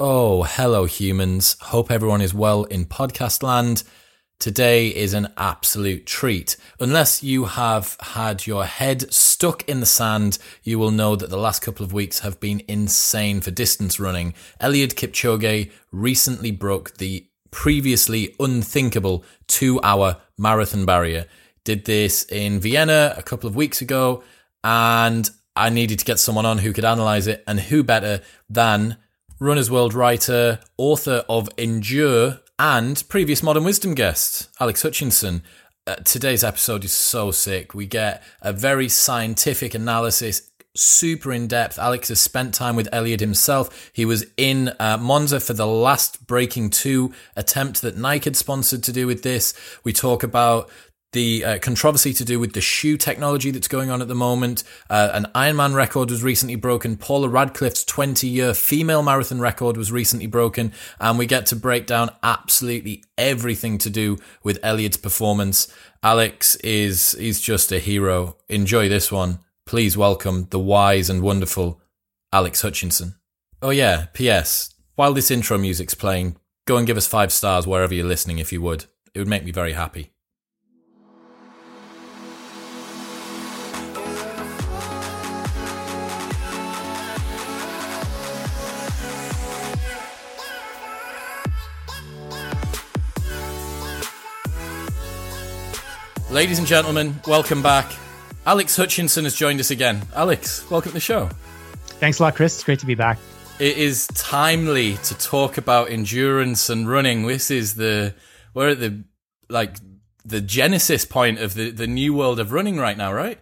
Oh, hello, humans. Hope everyone is well in podcast land. Today is an absolute treat. Unless you have had your head stuck in the sand, you will know that the last couple of weeks have been insane for distance running. Eliud Kipchoge recently broke the previously unthinkable two hour marathon barrier. Did this in Vienna a couple of weeks ago, and I needed to get someone on who could analyze it, and who better than Runner's World writer, author of Endure, and previous Modern Wisdom guest, Alex Hutchinson. Uh, today's episode is so sick. We get a very scientific analysis, super in depth. Alex has spent time with Eliud himself. He was in uh, Monza for the last Breaking 2 attempt that Nike had sponsored to do with this. We talk about the uh, controversy to do with the shoe technology that's going on at the moment. Uh, an Ironman record was recently broken. Paula Radcliffe's 20 year female marathon record was recently broken. And we get to break down absolutely everything to do with Eliud's performance. Alex is, is just a hero. Enjoy this one. Please welcome the wise and wonderful Alex Hutchinson. Oh yeah, P.S. While this intro music's playing, go and give us five stars wherever you're listening if you would. It would make me very happy. Ladies and gentlemen, welcome back. Alex Hutchinson has joined us again. Alex, welcome to the show. Thanks a lot, Chris. It's great to be back. It is timely to talk about endurance and running. This is the we're at the like the genesis point of the, the new world of running right now, right?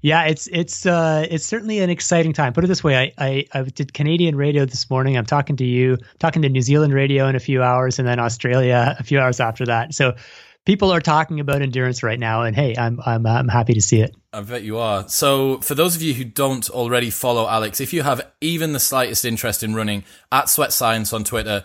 Yeah, it's it's uh, it's certainly an exciting time. Put it this way: I, I, I did Canadian radio this morning. I'm talking to you, talking to New Zealand radio in a few hours, and then Australia a few hours after that. So people are talking about endurance right now, and hey, I'm I'm I'm happy to see it. I bet you are. So, for those of you who don't already follow Alex, if you have even the slightest interest in running, at Sweat Science on Twitter.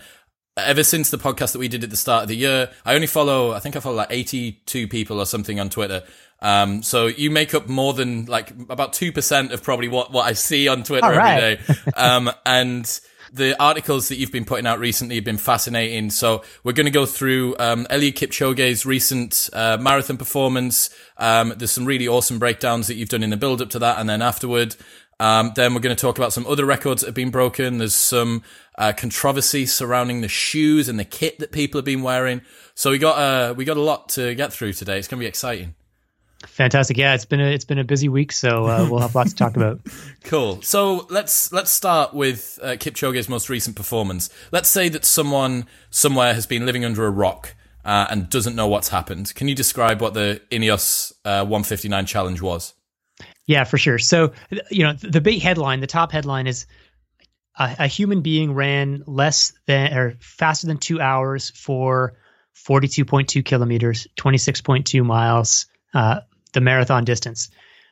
Ever since the podcast that we did at the start of the year, I only follow, I think I follow like 82 people or something on Twitter. Um, so you make up more than like about 2% of probably what, what I see on Twitter every day. Um, and the articles that you've been putting out recently have been fascinating. So we're going to go through um, Kipchoge's recent uh, marathon performance. Um, there's some really awesome breakdowns that you've done in the build up to that, and then afterward. Um, then we're going to talk about some other records that have been broken. There's some uh, controversy surrounding the shoes and the kit that people have been wearing. So we got uh, we got a lot to get through today. It's going to be exciting. Fantastic. Yeah, it's been a it's been a busy week, so uh, we'll have lots to talk about. cool. So let's let's start with uh, Kipchoge's most recent performance. Let's say that someone somewhere has been living under a rock uh, and doesn't know what's happened. Can you describe what the Ineos uh, 159 challenge was? Yeah, for sure. So you know the big headline, the top headline is a, a human being ran less than or faster than two hours for 42.2 kilometers, 26.2 miles. Uh, the marathon distance.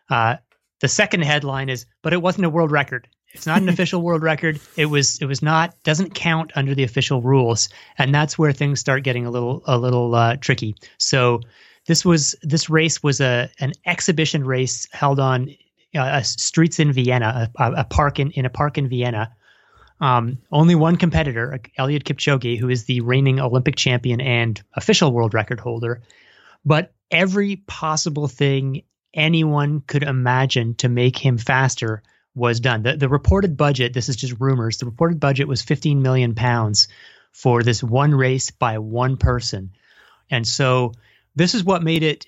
Uh, the second headline is, but it wasn't a world record. It's not an official world record. It was it was not doesn't count under the official rules, and that's where things start getting a little a little uh, tricky. So this was this race was a an exhibition race held on uh, streets in Vienna, a, a, park in in a park in Vienna. Um, only one competitor, Eliud Kipchoge, who is the reigning Olympic champion and official world record holder, but every possible thing anyone could imagine to make him faster was done. The, the reported budget, this is just rumors, the reported budget was 15 million pounds for this one race by one person. And so this is what made it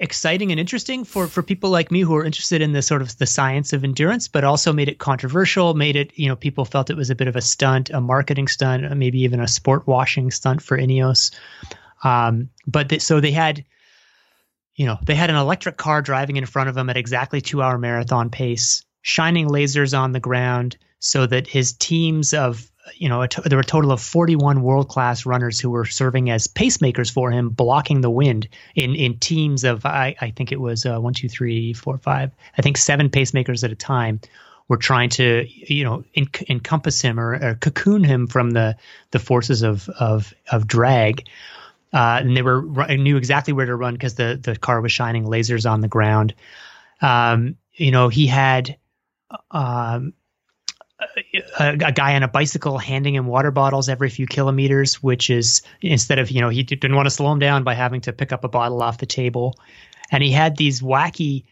exciting and interesting for for people like me who are interested in the sort of the science of endurance but also made it controversial made it you know people felt it was a bit of a stunt a marketing stunt maybe even a sport washing stunt for Ineos um, but so they had, you know, they had an electric car driving in front of him at exactly two hour marathon pace, shining lasers on the ground so that his teams of, you know, there were a total of 41 world class runners who were serving as pacemakers for him, blocking the wind in, in teams of, I, I think it was uh, one, two, three, four, five, I think seven pacemakers at a time were trying to you know en- encompass him or, or, cocoon him from the the forces of of of drag uh, and they were knew exactly where to run because the the car was shining lasers on the ground. Um, you know, he had um, a, a, guy on a bicycle handing him water bottles every few kilometers, which is instead of, you know, he didn't want to slow him down by having to pick up a bottle off the table. And he had these wacky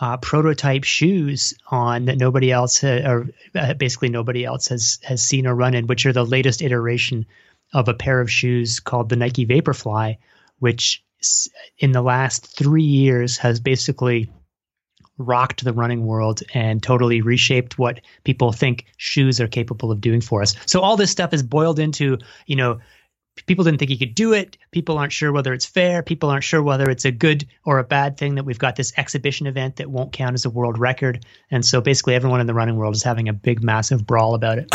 uh, prototype shoes on that nobody else, ha- or uh, basically nobody else has has seen or run in, which are the latest iteration of a pair of shoes called the Nike Vaporfly, which in the last three years has basically rocked the running world and totally reshaped what people think shoes are capable of doing for us. So all this stuff is boiled into, you know, people didn't think he could do it. People aren't sure whether it's fair. People aren't sure whether it's a good or a bad thing that we've got this exhibition event that won't count as a world record. And so basically everyone in the running world is having a big massive brawl about it.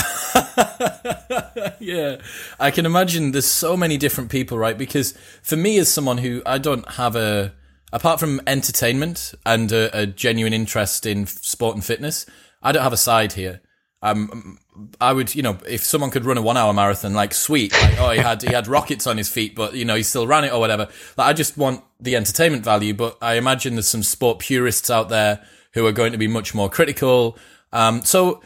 yeah. I can imagine there's so many different people, right? Because for me as someone who I don't have a apart from entertainment and a, a genuine interest in sport and fitness, I don't have a side here. Um, I would, you know, if someone could run a one hour marathon, like sweet, like, oh, he had, he had rockets on his feet, but you know, he still ran it or whatever. Like, I just want the entertainment value, but I imagine there's some sport purists out there who are going to be much more critical. Um, so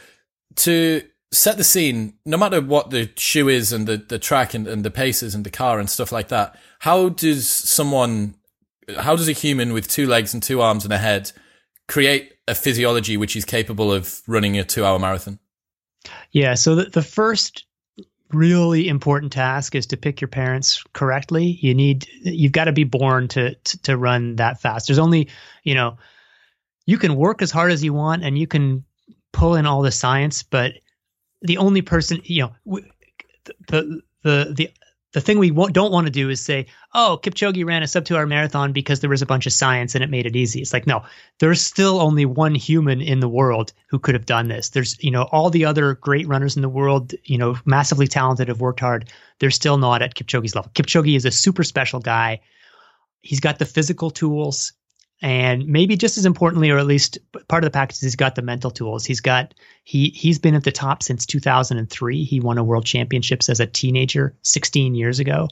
to set the scene, no matter what the shoe is and the, the track and, and the paces and the car and stuff like that, how does someone, how does a human with two legs and two arms and a head create a physiology which is capable of running a two hour marathon? Yeah. So the, the first really important task is to pick your parents correctly. You need you've got to be born to, to to, run that fast. There's only, you know, you can work as hard as you want and you can pull in all the science, but the only person, you know, the the the the thing we don't want to do is say, oh, Kipchoge ran a sub two hour marathon because there was a bunch of science and it made it easy. It's like, no, there's still only one human in the world who could have done this. There's, you know, all the other great runners in the world, you know, massively talented, have worked hard. They're still not at Kipchoge's level. Kipchoge is a super special guy. He's got the physical tools and maybe just as importantly or at least part of the package he's got the mental tools. He's got he he's been at the top since 2003 he won a world championships as a teenager 16 years ago.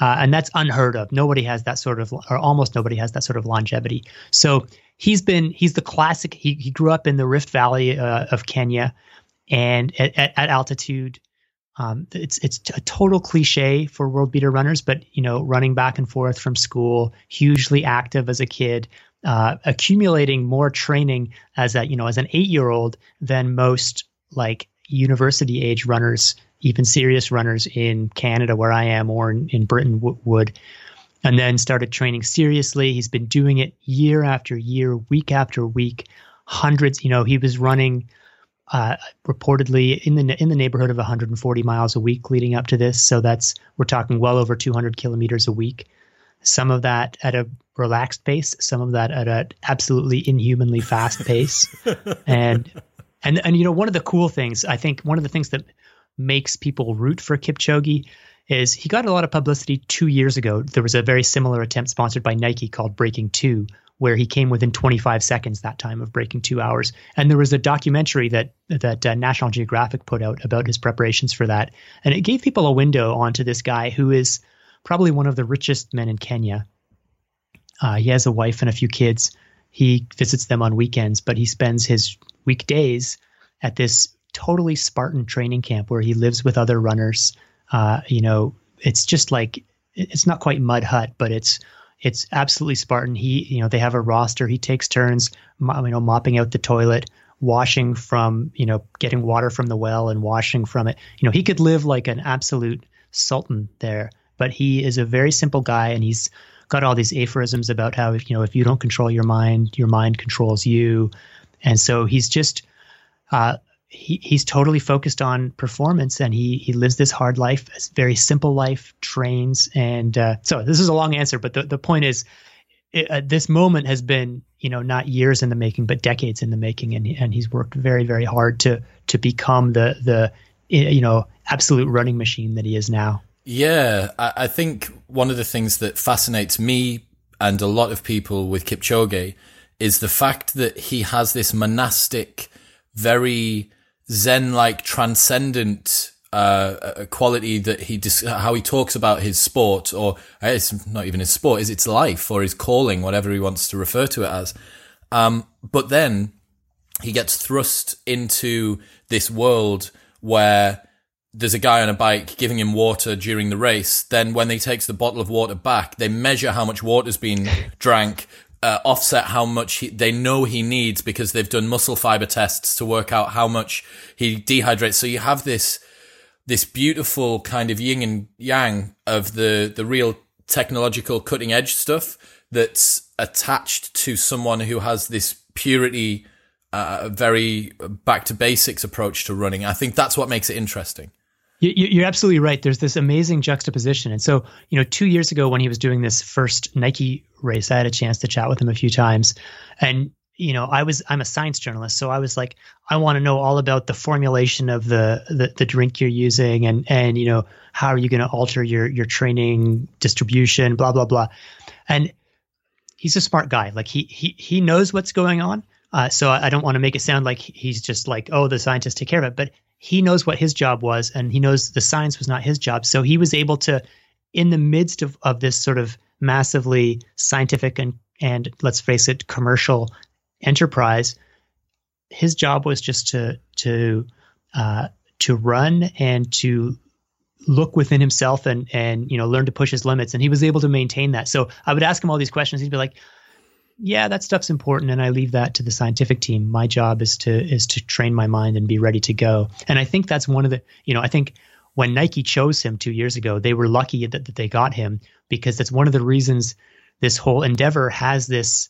Uh, and that's unheard of. Nobody has that sort of or almost nobody has that sort of longevity. So he's been he's the classic he, he grew up in the rift valley uh, of kenya and at, at altitude um, it's it's a total cliche for world beater runners, but you know, running back and forth from school, hugely active as a kid, uh, accumulating more training as a you know as an eight year old than most like university age runners, even serious runners in Canada where I am or in, in Britain w- would. And then started training seriously. He's been doing it year after year, week after week, hundreds. You know, he was running uh, reportedly in the in the neighborhood of 140 miles a week leading up to this. So that's we're talking well over 200 kilometers a week. Some of that at a relaxed pace, some of that at an absolutely inhumanly fast pace, and and and you know one of the cool things I think one of the things that makes people root for Kipchoge is he got a lot of publicity two years ago. There was a very similar attempt sponsored by Nike called Breaking Two, where he came within 25 seconds that time of breaking two hours. And there was a documentary that that uh, National Geographic put out about his preparations for that, and it gave people a window onto this guy who is probably one of the richest men in Kenya. Uh, he has a wife and a few kids. He visits them on weekends, but he spends his weekdays at this totally Spartan training camp where he lives with other runners. Uh, you know, it's just like it's not quite mud hut, but it's it's absolutely Spartan. He, you know, they have a roster. He takes turns, you know, mopping out the toilet, washing from, you know, getting water from the well and washing from it. You know, he could live like an absolute sultan there, but he is a very simple guy and he's got all these aphorisms about how, you know, if you don't control your mind, your mind controls you. And so he's just, uh, he, he's totally focused on performance and he he lives this hard life, this very simple life, trains and uh, so this is a long answer, but the, the point is, it, uh, this moment has been you know not years in the making, but decades in the making, and and he's worked very very hard to to become the the you know absolute running machine that he is now. Yeah, I, I think one of the things that fascinates me and a lot of people with Kipchoge is the fact that he has this monastic, very zen like transcendent uh, quality that he dis- how he talks about his sport or uh, it's not even his sport is its life or his calling whatever he wants to refer to it as um, but then he gets thrust into this world where there's a guy on a bike giving him water during the race. Then when he takes the bottle of water back, they measure how much water's been drank, uh, offset how much he, they know he needs because they've done muscle fiber tests to work out how much he dehydrates. So you have this this beautiful kind of yin and yang of the the real technological cutting edge stuff that's attached to someone who has this purity, uh, very back to basics approach to running. I think that's what makes it interesting. You're absolutely right. There's this amazing juxtaposition. And so, you know, two years ago when he was doing this first Nike race, I had a chance to chat with him a few times. And, you know, I was, I'm a science journalist. So I was like, I want to know all about the formulation of the, the, the drink you're using and, and, you know, how are you going to alter your, your training distribution, blah, blah, blah. And he's a smart guy. Like he, he, he knows what's going on. Uh, so I don't want to make it sound like he's just like, oh, the scientists take care of it. But he knows what his job was and he knows the science was not his job. So he was able to, in the midst of, of this sort of massively scientific and, and let's face it, commercial enterprise, his job was just to, to, uh, to run and to look within himself and, and, you know, learn to push his limits. And he was able to maintain that. So I would ask him all these questions. He'd be like, yeah, that stuff's important, and I leave that to the scientific team. My job is to is to train my mind and be ready to go. And I think that's one of the you know I think when Nike chose him two years ago, they were lucky that, that they got him because that's one of the reasons this whole endeavor has this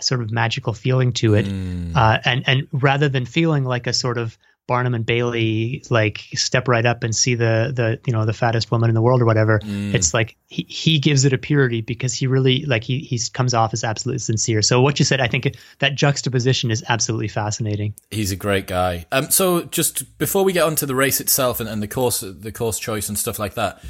sort of magical feeling to it. Mm. Uh, and and rather than feeling like a sort of Barnum and Bailey like step right up and see the the you know the fattest woman in the world or whatever. Mm. It's like he, he gives it a purity because he really like he he comes off as absolutely sincere. So what you said, I think that juxtaposition is absolutely fascinating. He's a great guy. Um, so just before we get onto the race itself and, and the course the course choice and stuff like that,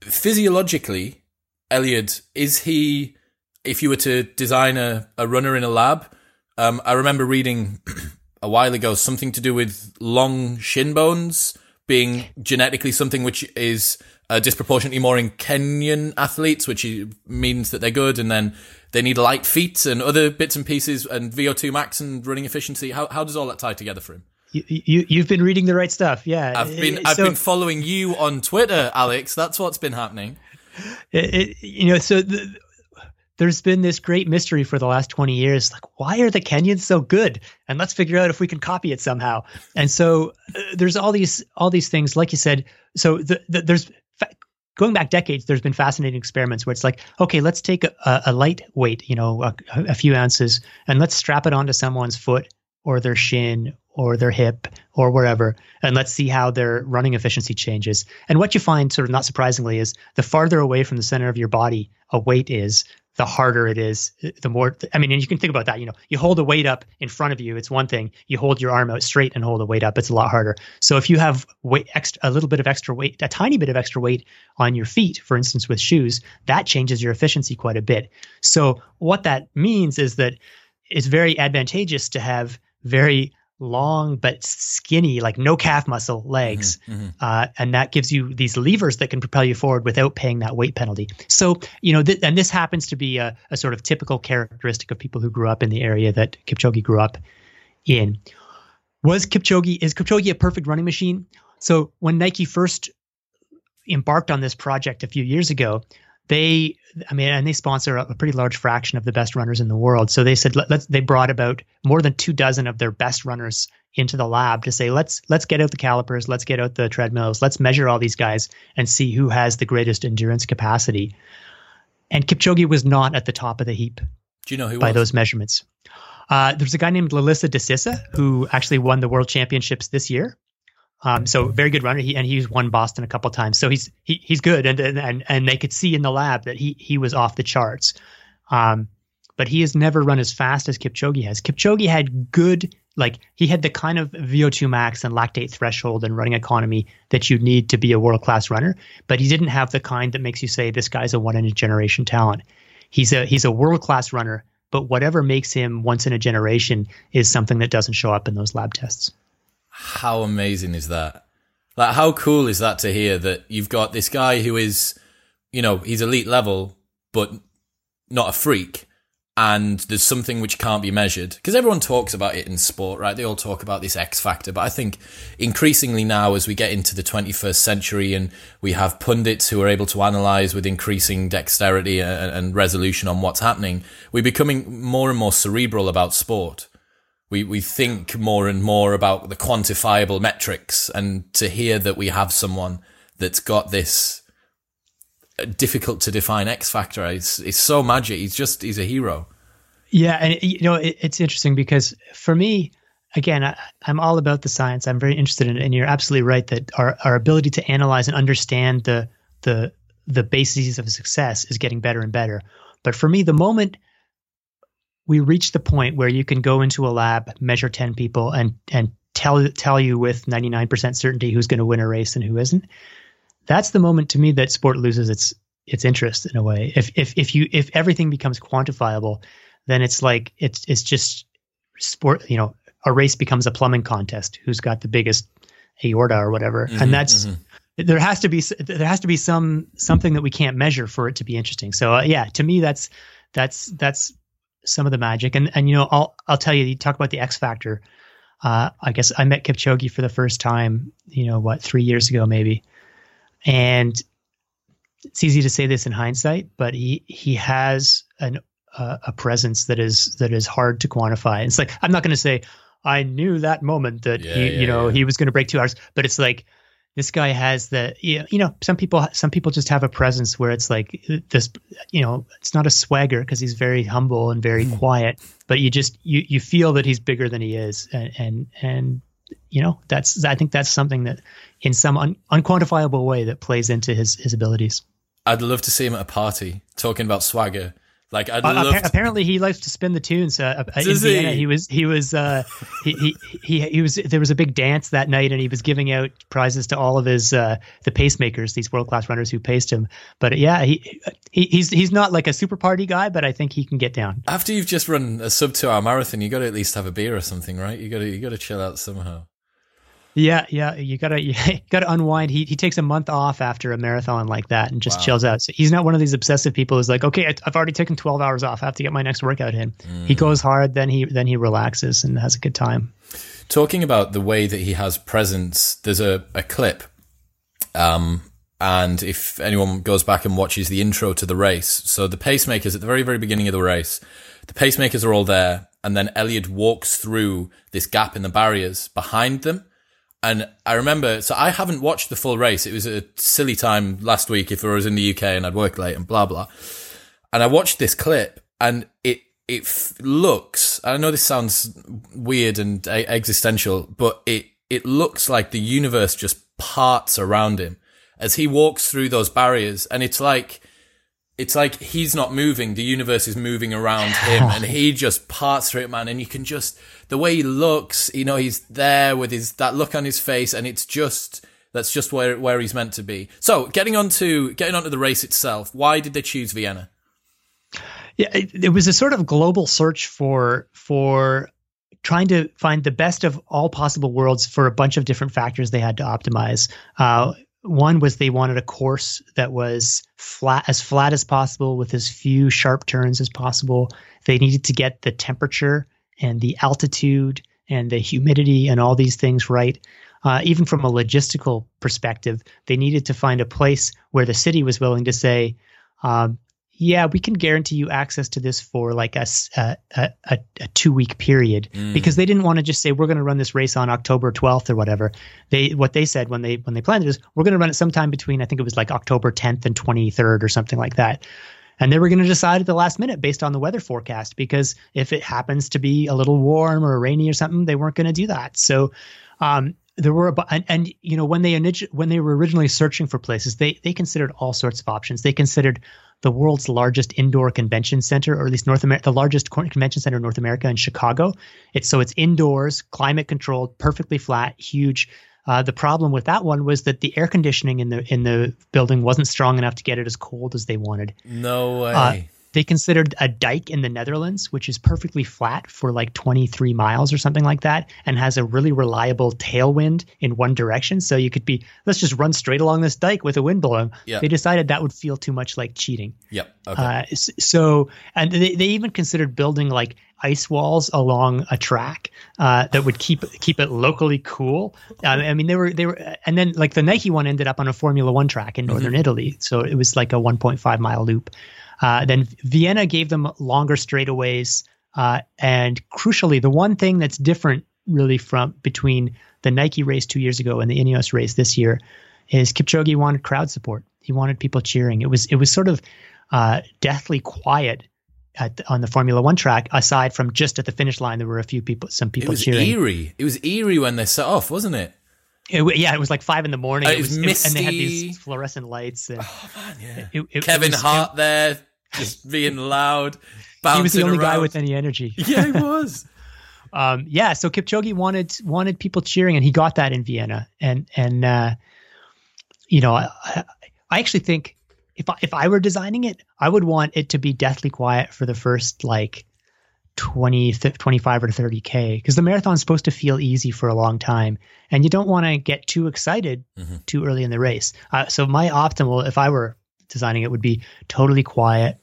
physiologically, Eliud is he? If you were to design a, a runner in a lab, um, I remember reading a while ago something to do with long shin bones being genetically something which is uh, disproportionately more in Kenyan athletes, which means that they're good, and then they need light feet and other bits and pieces, and VO2 max and running efficiency. How how does all that tie together for him? You, you you've been reading the right stuff, yeah. I've been I've been following you on Twitter, Alex. That's what's been happening. It, it, you know, so the, there's been this great mystery for the last 20 years like why are the kenyans so good? And let's figure out if we can copy it somehow. And so uh, there's all these all these things like you said so the, the, there's going back decades there's been fascinating experiments where it's like okay let's take a, a light weight you know a, a few ounces and let's strap it onto someone's foot or their shin or their hip or wherever and let's see how their running efficiency changes. And what you find sort of not surprisingly is the farther away from the center of your body a weight is the harder it is, the more. I mean, and you can think about that. You know, you hold a weight up in front of you, it's one thing. You hold your arm out straight and hold a weight up, it's a lot harder. So if you have weight, extra, a little bit of extra weight, a tiny bit of extra weight on your feet, for instance, with shoes, that changes your efficiency quite a bit. So what that means is that it's very advantageous to have very long but skinny, like no calf muscle legs. Mm-hmm, mm-hmm. Uh, and that gives you these levers that can propel you forward without paying that weight penalty. So, you know, th- and this happens to be a, a, sort of typical characteristic of people who grew up in the area that Kipchoge grew up in. Was Kipchoge, is Kipchoge a perfect running machine? So when Nike first embarked on this project a few years ago, they i mean and they sponsor a, pretty large fraction of the best runners in the world. So they said let, us they brought about more than two dozen of their best runners into the lab to say let's let's get out the calipers let's get out the treadmills let's measure all these guys and see who has the greatest endurance capacity. And kipchoge was not at the top of the heap do you know who by was? those measurements. Uh, there's a guy named Lelisa Desisa who actually won the world championships this year um, so very good runner. He and he's won Boston a couple times. So he's he, he's good, and and and they could see in the lab that he he was off the charts. Um, but he has never run as fast as Kipchoge has. Kipchoge had good, like he had the kind of VO2 max and lactate threshold and running economy that you need to be a world class runner. But he didn't have the kind that makes you say this guy's a one in a generation talent. He's a he's a world class runner, but whatever makes him once in a generation is something that doesn't show up in those lab tests how amazing is that? Like, how cool is that to hear that you've got this guy who is, you know, he's elite level, but not a freak. and there's something which can't be measured because everyone talks about it in sport, right? They all talk about this X factor, but I think increasingly now as we get into the 21st century and we have pundits who are able to analyze with increasing dexterity and, resolution on what's happening, we're becoming more and more cerebral about sport. We, we think more and more about the quantifiable metrics and to hear that we have someone that's got this uh, difficult to define X factor. It's, it's so magic. He's just he's a hero. Yeah, and you know it, it's interesting because for me, again, I, am all about the science. I'm very interested in it, and you're absolutely right that our our ability to analyze and understand the the the bases of success is getting better and better. But for me, the moment we reach the point where you can go into a lab, measure 10 people, and and tell tell you with 99% certainty who's going to win a race and who isn't, that's the moment to me that sport loses its its interest in a way. If if if you if everything becomes quantifiable, then it's like it's it's just sport. You know, a race becomes a plumbing contest. Who's got the biggest aorta or whatever, mm-hmm, and that's. Mm-hmm. There has to be there has to be some something that we can't measure for it to be interesting. So uh, yeah, to me that's that's that's some of the magic. And and you know I'll I'll tell you you talk about the X factor. Uh, I guess I met Kipchoge for the first time, you know, what three years ago maybe, and it's easy to say this in hindsight, but he he has an uh, a presence that is that is hard to quantify. It's like I'm not going to say I knew that moment that yeah, he, yeah, you know yeah. he was going to break two hours, but it's like this guy has the you know some people some people just have a presence where it's like this you know it's not a swagger because he's very humble and very mm. quiet, but you just you you feel that he's bigger than he is, and and, and you know that's I think that's something that in some un- unquantifiable way that plays into his his abilities. I'd love to see him at a party talking about swagger. Like I'd uh. Appa- apparently, he likes to spin the tunes. Uh, uh in Vienna, he? he? was he was uh, he, he, he he was there was a big dance that night, and he was giving out prizes to all of his uh, the pacemakers, these world class runners who paced him. But yeah, he, he he's he's not like a super party guy, but I think he can get down. After you've just run a sub two hour marathon, you got to at least have a beer or something, right? You got to you got to chill out somehow. Yeah, yeah, you gotta you gotta unwind. He he takes a month off after a marathon like that and just wow. chills out. So he's not one of these obsessive people who's like, okay, I've already taken twelve hours off. I have to get my next workout in. Mm. He goes hard, then he then he relaxes and has a good time. Talking about the way that he has presence, there's a a clip, um, and if anyone goes back and watches the intro to the race, so the pacemakers at the very very beginning of the race, the pacemakers are all there, and then Eliud walks through this gap in the barriers behind them and I remember, so I haven't watched the full race. It was a silly time last week if I was in the UK and I'd work late and blah, blah. And I watched this clip and it, it f- looks, I know this sounds weird and a- existential, but it, it looks like the universe just parts around him as he walks through those barriers. And it's like, it's like he's not moving, the universe is moving around him and he just parts through it, man. And you can just, the way he looks, you know, he's there with his, that look on his face and it's just, that's just where, where he's meant to be. So getting on to, getting onto the race itself, why did they choose Vienna? Yeah, it, it was a sort of global search for, for trying to find the best of all possible worlds for a bunch of different factors they had to optimize. Uh, one was they wanted a course that was flat as flat as possible with as few sharp turns as possible. They needed to get the temperature and the altitude and the humidity and all these things right. Uh, even from a logistical perspective, they needed to find a place where the city was willing to say, um, yeah, we can guarantee you access to this for like a, a, a, a two week period mm. because they didn't want to just say we're going to run this race on October 12th or whatever. They what they said when they when they planned it is we're going to run it sometime between I think it was like October 10th and 23rd or something like that. And they were going to decide at the last minute based on the weather forecast because if it happens to be a little warm or rainy or something, they weren't going to do that. So um, there were a, and, and you know when they when they were originally searching for places, they they considered all sorts of options. They considered the world's largest indoor convention center, or at least North America, the largest convention center in North America in Chicago. It's so it's indoors, climate controlled, perfectly flat, huge. Uh, the problem with that one was that the air conditioning in the in the building wasn't strong enough to get it as cold as they wanted. No uh, way. Uh, they considered a dike in the Netherlands, which is perfectly flat for like 23 miles or something like that, and has a really reliable tailwind in one direction. So you could be, let's just run straight along this dike with a wind blowing. Yeah. They decided that would feel too much like cheating. Yep. Okay. Uh, so, and they, they even considered building like ice walls along a track uh, that would keep keep it locally cool. Uh, I mean, they were they were, and then like the Nike one ended up on a Formula One track in northern Italy, so it was like a 1.5 mile loop. Uh, then Vienna gave them longer straightaways, uh, and crucially, the one thing that's different really from between the Nike race two years ago and the Ineos race this year is Kipchoge wanted crowd support. He wanted people cheering. It was it was sort of uh, deathly quiet at the, on the Formula One track. Aside from just at the finish line, there were a few people, some it people was cheering. eerie. It was eerie when they set off, wasn't it? It yeah, it was like five in the morning. Uh, it was and they had these fluorescent lights. And Oh man, yeah. it- it- Kevin it was- Hart there, just being loud. He was the only guy with any energy. Yeah, he was. um, yeah, so Kipchoge wanted wanted people cheering, and he got that in Vienna. And and uh, you know, I, I- I actually think if I, if I were designing it, I would want it to be deathly quiet for the first like 20, th- 25 or 30 k because the marathon's supposed to feel easy for a long time, and you don't want to get too excited Mhm. too early in the race. Uh, so my optimal, if I were designing it, would be totally quiet,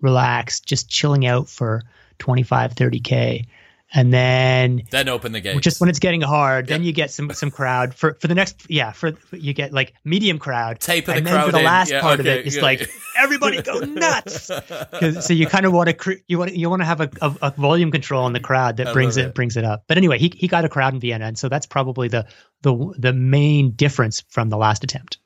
relaxed, just chilling out for 25, 30 k, and then then open the gates. just when it's getting hard, then you get some some crowd for for the next yeah for you get like medium crowd Taper the and then crowd for the in. last Yeah, part of it it's yeah. like everybody go nuts. so you kind of want to cre- you want you want to have a, a, a volume control in the crowd that I brings it, it. brings it up but anyway he he got a crowd in Vienna and so that's probably the the the main difference from the last attempt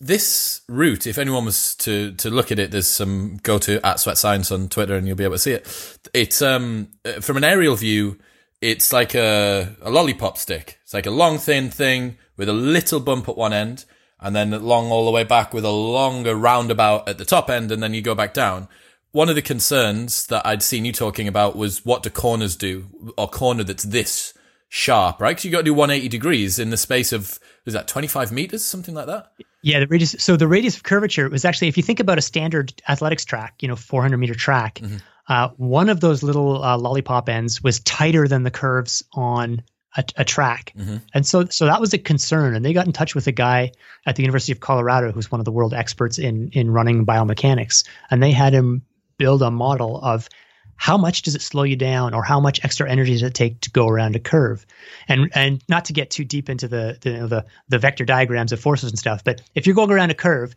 this route, if anyone was to to look at it, there's some go to at Sweat Science on Twitter, and you'll be able to see it. It's um uh, from an aerial view, it's like a a lollipop stick. It's like a long thin thing with a little bump at one end, and then long all the way back with a longer roundabout at the top end, and then you go back down. One of the concerns that I'd seen you talking about was what do corners do, or corner that's this sharp, right? Because you got to do 180 degrees in the space of is that 25 meters, something like that. Yeah, the radius. So the radius of curvature was actually, if you think about a standard athletics track, you know, 400 meter track, Mm-hmm. uh, one of those little uh, lollipop ends was tighter than the curves on a, a track, Mm-hmm. and so so that was a concern. And they got in touch with a guy at the University of Colorado who's one of the world experts in in running biomechanics, and they had him build a model of how much does it slow you down or how much extra energy does it take to go around a curve? And and not to get too deep into the the, the the vector diagrams of forces and stuff but if you're going around a curve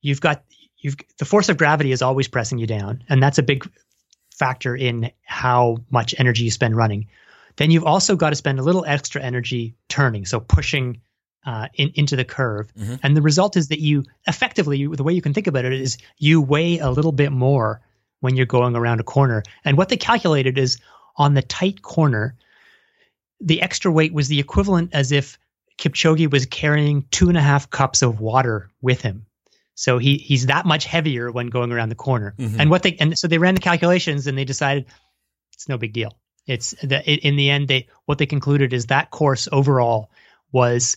you've got you've the force of gravity is always pressing you down and that's a big factor in how much energy you spend running. Then you've also got to spend a little extra energy turning so pushing uh, in, into the curve. Mhm. and the result is that you effectively the way you can think about it is you weigh a little bit more when you're going around a corner and what they calculated is on the tight corner the extra weight was the equivalent as if Kipchoge was carrying two and a half cups of water with him. So he he's that much heavier when going around the corner. Mhm. And what they and so they ran the calculations and they decided it's no big deal. It's that in the end they what they concluded is that course overall was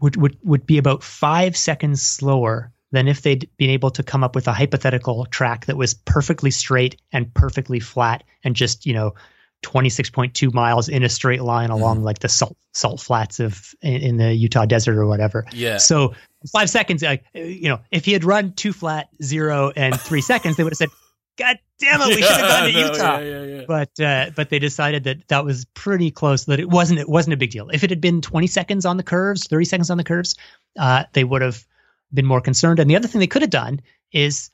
would would would be about five seconds slower than if they'd been able to come up with a hypothetical track that was perfectly straight and perfectly flat and just you know 26.2 miles in a straight line along like the salt salt flats of in, in the Utah desert or whatever. Yeah. So five seconds, like you know, if he had run two flat, zero, and three seconds, they would have said, "God damn it, we should have gone to no, Utah." Yeah, yeah, yeah. But uh, but they decided that that was pretty close. That it wasn't it wasn't a big deal. If it had been 20 seconds on the curves, 30 seconds on the curves, uh, they would have been more concerned. And the other thing they could have done is.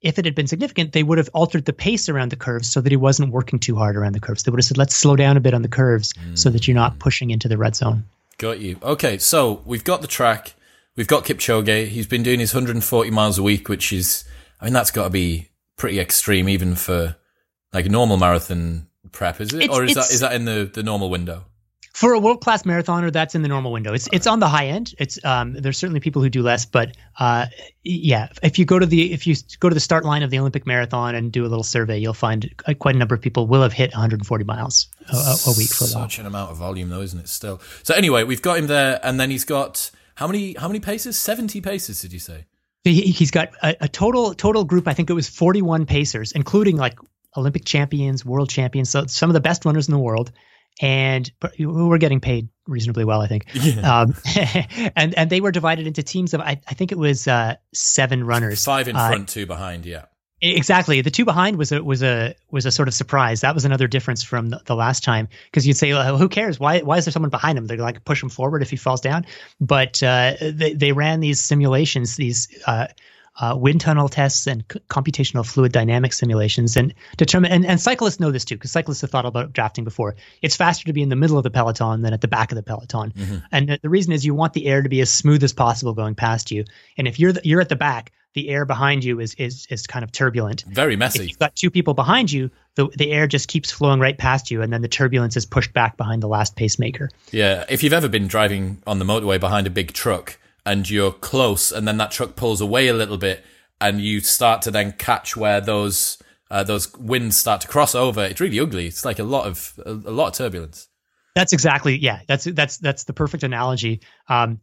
If it had been significant, they would have altered the pace around the curves so that he wasn't working too hard around the curves. They would have said, let's slow down a bit on the curves so that you're not mm. pushing into the red zone. Got you. Okay, so we've got the track. We've got Kipchoge. He's been doing his 140 miles a week, which is, I mean, that's got to be pretty extreme even for like normal marathon prep, is it? It's- or is that is that in the, the normal window? For a world class marathoner, that's in the normal window. It's it's on the high end. It's um there's certainly people who do less, but uh yeah, if you go to the if you go to the start line of the Olympic marathon and do a little survey, you'll find quite a number of people will have hit 140 miles a, a- week for a while. Such an amount of volume, though, isn't it? Still. So anyway, we've got him there, and then he's got how many how many paces? 70 paces, did you say? He, has got a, a, total total group. I think it was 41 pacers, including like Olympic champions, world champions, so some of the best runners in the world, and who were getting paid reasonably well, I think. Yeah. Um, and and they were divided into teams of I, I think it was uh, seven runners, five in front, uh, two behind. Yeah. Exactly. The two behind was a was a was a sort of surprise. That was another difference from the, the last time because you'd say, well, "Who cares? Why why is there someone behind him?" They're like push him forward if he falls down. But uh, they they ran these simulations, these uh, uh, wind tunnel tests and c- computational fluid dynamics simulations, and determine. And, and cyclists know this too because cyclists have thought about drafting before. It's faster to be in the middle of the peloton than at the back of the peloton, mm-hmm. and the, the reason is you want the air to be as smooth as possible going past you. And if you're the, you're at the back the air behind you is is is kind of turbulent. Very messy. If you've got two people behind you, the the air just keeps flowing right past you, and then the turbulence is pushed back behind the last pacemaker. Yeah, if you've ever been driving on the motorway behind a big truck and you're close, and then that truck pulls away a little bit, and you start to then catch where those uh, those winds start to cross over, it's really ugly. It's like a lot of a, a lot of turbulence. That's exactly yeah. That's that's that's the perfect analogy. Um,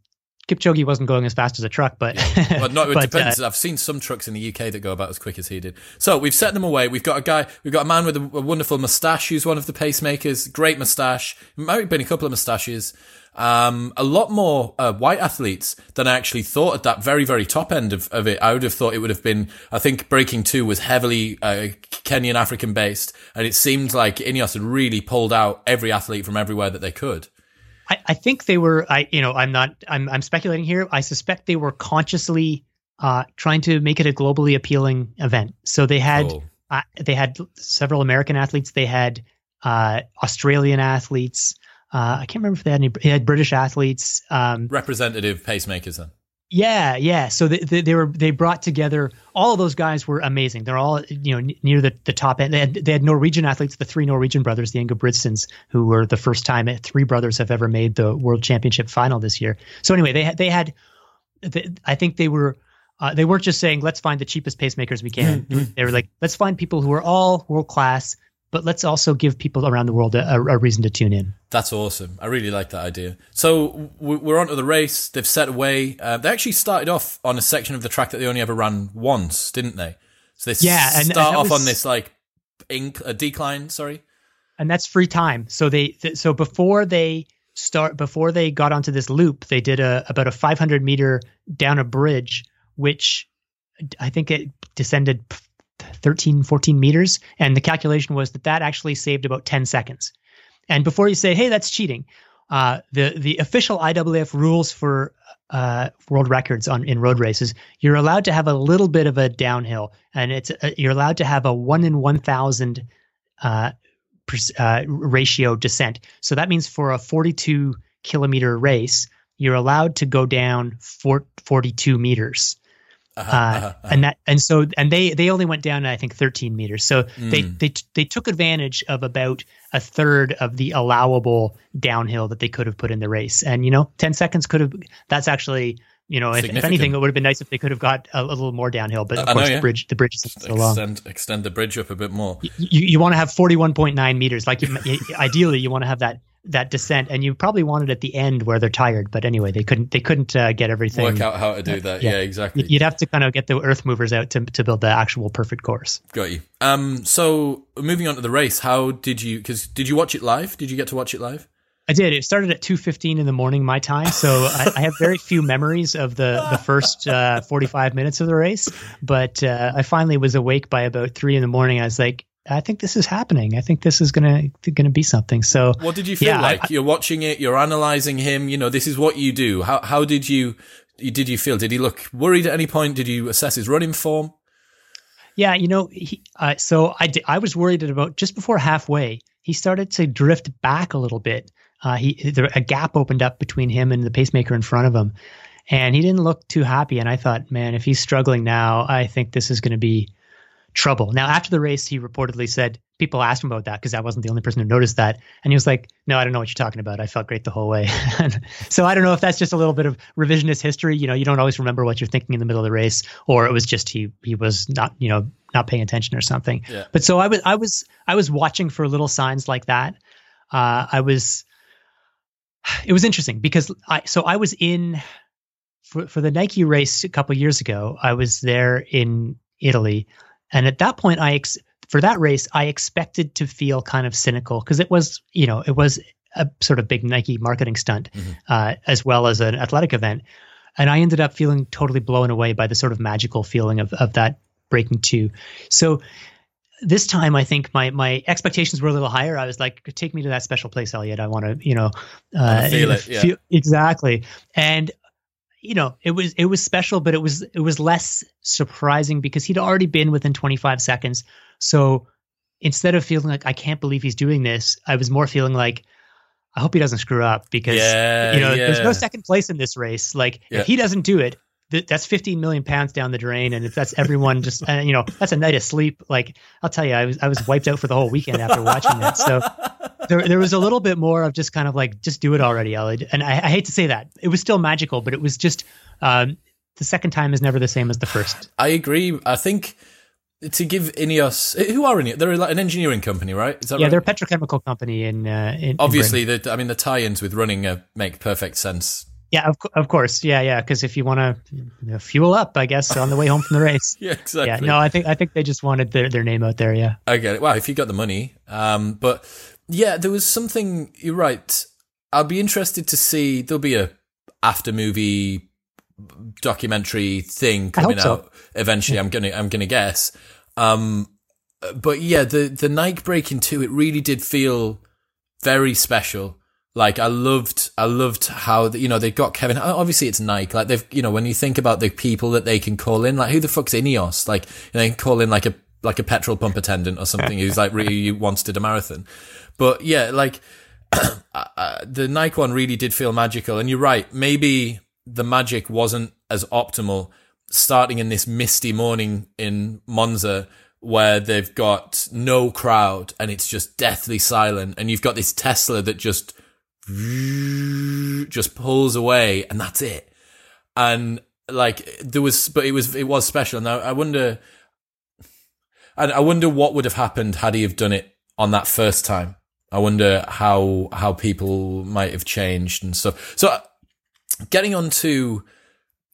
Kipchoge wasn't going as fast as a truck, but well, no, it but, depends. Uh, I've seen some trucks in the UK that go about as quick as he did. So we've set them away. We've got a guy, we've got a man with a, a wonderful moustache who's one of the pacemakers. Great moustache. Might have been a couple of moustaches. Um, a lot more uh, white athletes than I actually thought at that very, very top end of, of it. I would have thought it would have been, I think Breaking Two was heavily uh, Kenyan African based, and it seemed like Ineos had really pulled out every athlete from everywhere that they could. I, I think they were. I you know I'm not. I'm I'm speculating here. I suspect they were consciously uh, trying to make it a globally appealing event. So they had oh. uh, they had several American athletes. They had uh, Australian athletes. Uh, I can't remember if they had any. They had British athletes. Um, Representative pacemakers then. Yeah, yeah. So they, they, they, were they brought together all of those guys were amazing. They're all you know near the, the top end. They had they had Norwegian athletes, the three Norwegian brothers, the Ingebrigtsens, who were the first time three brothers have ever made the World Championship final this year. So anyway, they had they had they, I think they were uh, they weren't just saying let's find the cheapest pacemakers we can. Mm-hmm. they were like let's find people who are all world class but let's also give people around the world a, a, reason to tune in. That's awesome. I really like that idea. So we're on to the race. They've set away. Uh, they actually started off on a section of the track that they only ever ran once, didn't they? So they yeah, and, start and off was, on this like inc- a decline. Sorry, and that's free time. So they th- so before they start before they got onto this loop, they did a about a 500 meter down a bridge, which I think it descended 13, 14 meters. And the calculation was that that actually saved about 10 seconds. And before you say, hey, that's cheating, uh, the, the official IAAF rules for uh, world records on in road races, you're allowed to have a little bit of a downhill, and it's uh, you're allowed to have a one in one thousand uh, uh, ratio descent. So that means for a 42 kilometer race, you're allowed to go down 42 meters. Uh-huh, uh, uh-huh, uh-huh. and that and so and they they only went down I think 13 meters. So mm. they they they took advantage of about a third of the allowable downhill that they could have put in the race. And you know, 10 seconds could have that's actually you know, if, if, anything, it would have been nice if they could have got a, a little more downhill. But of I course, know, yeah. the bridge the bridge is so long. Extend, extend the bridge up a bit more. You, you, you want to have 41.9 meters. Like you, ideally, you want to have that that descent, and you probably want it at the end where they're tired. But anyway, they couldn't they couldn't uh, get everything work out how to do that. Yeah, yeah, exactly. You'd have to kind of get the earth movers out to to build the actual perfect course. Got you. Um, so moving on to the race, how did you? Because did you watch it live? Did you get to watch it live? I did. It started at two fifteen in the morning my time, so I, I, have very few memories of the the first uh, forty five minutes of the race. But uh, I finally was awake by about three in the morning. I was like, I think this is happening. I think this is gonna gonna be something. So, what did you feel yeah, like? I, you're watching it. You're analyzing him. You know, this is what you do. How how did you did you feel? Did he look worried at any point? Did you assess his running form? Yeah, you know, he, uh, so I I was worried at about just before halfway. He started to drift back a little bit. Uh, he there, a gap opened up between him and the pacemaker in front of him, and he didn't look too happy. And I thought, man, if he's struggling now, I think this is going to be trouble. Now, after the race, he reportedly said people asked him about that because I wasn't the only person who noticed that, and he was like, "No, I don't know what you're talking about. I felt great the whole way." so I don't know if that's just a little bit of revisionist history. You know, you don't always remember what you're thinking in the middle of the race, or it was just he he was not you know not paying attention or something. Yeah. But so I was I was I was watching for little signs like that. Uh, I was. It was interesting because I so I was in for for the Nike race a couple years ago, I was there in Italy, and at that point, I ex- for that race, I expected to feel kind of cynical because it was, you know, it was a sort of big Nike marketing stunt, mm-hmm. uh, as well as an athletic event, and I ended up feeling totally blown away by the sort of magical feeling of of that breaking two. So this time I think my my expectations were a little higher. I was like, take me to that special place, Eliud. I want to, you know, uh, feel it. Yeah. Feel, exactly. And you know, it was it was special, but it was it was less surprising because he'd already been within 25 seconds. So instead of feeling like I can't believe he's doing this, I was more feeling like I hope he doesn't screw up because yeah, you know yeah. there's no second place in this race. Like yeah. if he doesn't do it, th- that's 15 million pounds down the drain, and if that's everyone just uh, you know that's a night of sleep. Like I'll tell you, I was I was wiped out for the whole weekend after watching that. So there there was a little bit more of just kind of like just do it already, Eliud. And I, I hate to say that it was still magical, but it was just um, the second time is never the same as the first. I agree. I think to give Ineos, who are Ineos? They're like an engineering company, right? yeah, right? they're a petrochemical company in. Uh, in Obviously, in the, I mean, the tie-ins with running uh, make perfect sense yeah, of, of course. Yeah, yeah. Because if you want to you know, fuel up, I guess on the way home from the race. yeah, exactly. Yeah, no, I think I think they just wanted their, their name out there. Yeah, I get it. Well, if you got the money, um, but yeah, there was something. You're right. I'll be interested to see. There'll be a after movie documentary thing coming out so. eventually. I'm gonna I'm gonna guess. Um, but yeah, the the Nike breaking two, it really did feel very special. Like I loved, I loved how the, you know they got Kevin. Obviously, it's Nike. Like they've, you know, when you think about the people that they can call in, like who the fuck's Ineos? Like you know, they can call in like a like a petrol pump attendant or something who's like really to do a marathon. But yeah, like the Nike one really did feel magical. And you're right, maybe the magic wasn't as optimal starting in this misty morning in Monza where they've got no crowd and it's just deathly silent and you've got this Tesla that just just pulls away and that's it. And like there was, but it was, it was special. Now I wonder, and I wonder what would have happened had he have done it on that first time. I wonder how, how people might have changed and stuff. So getting on to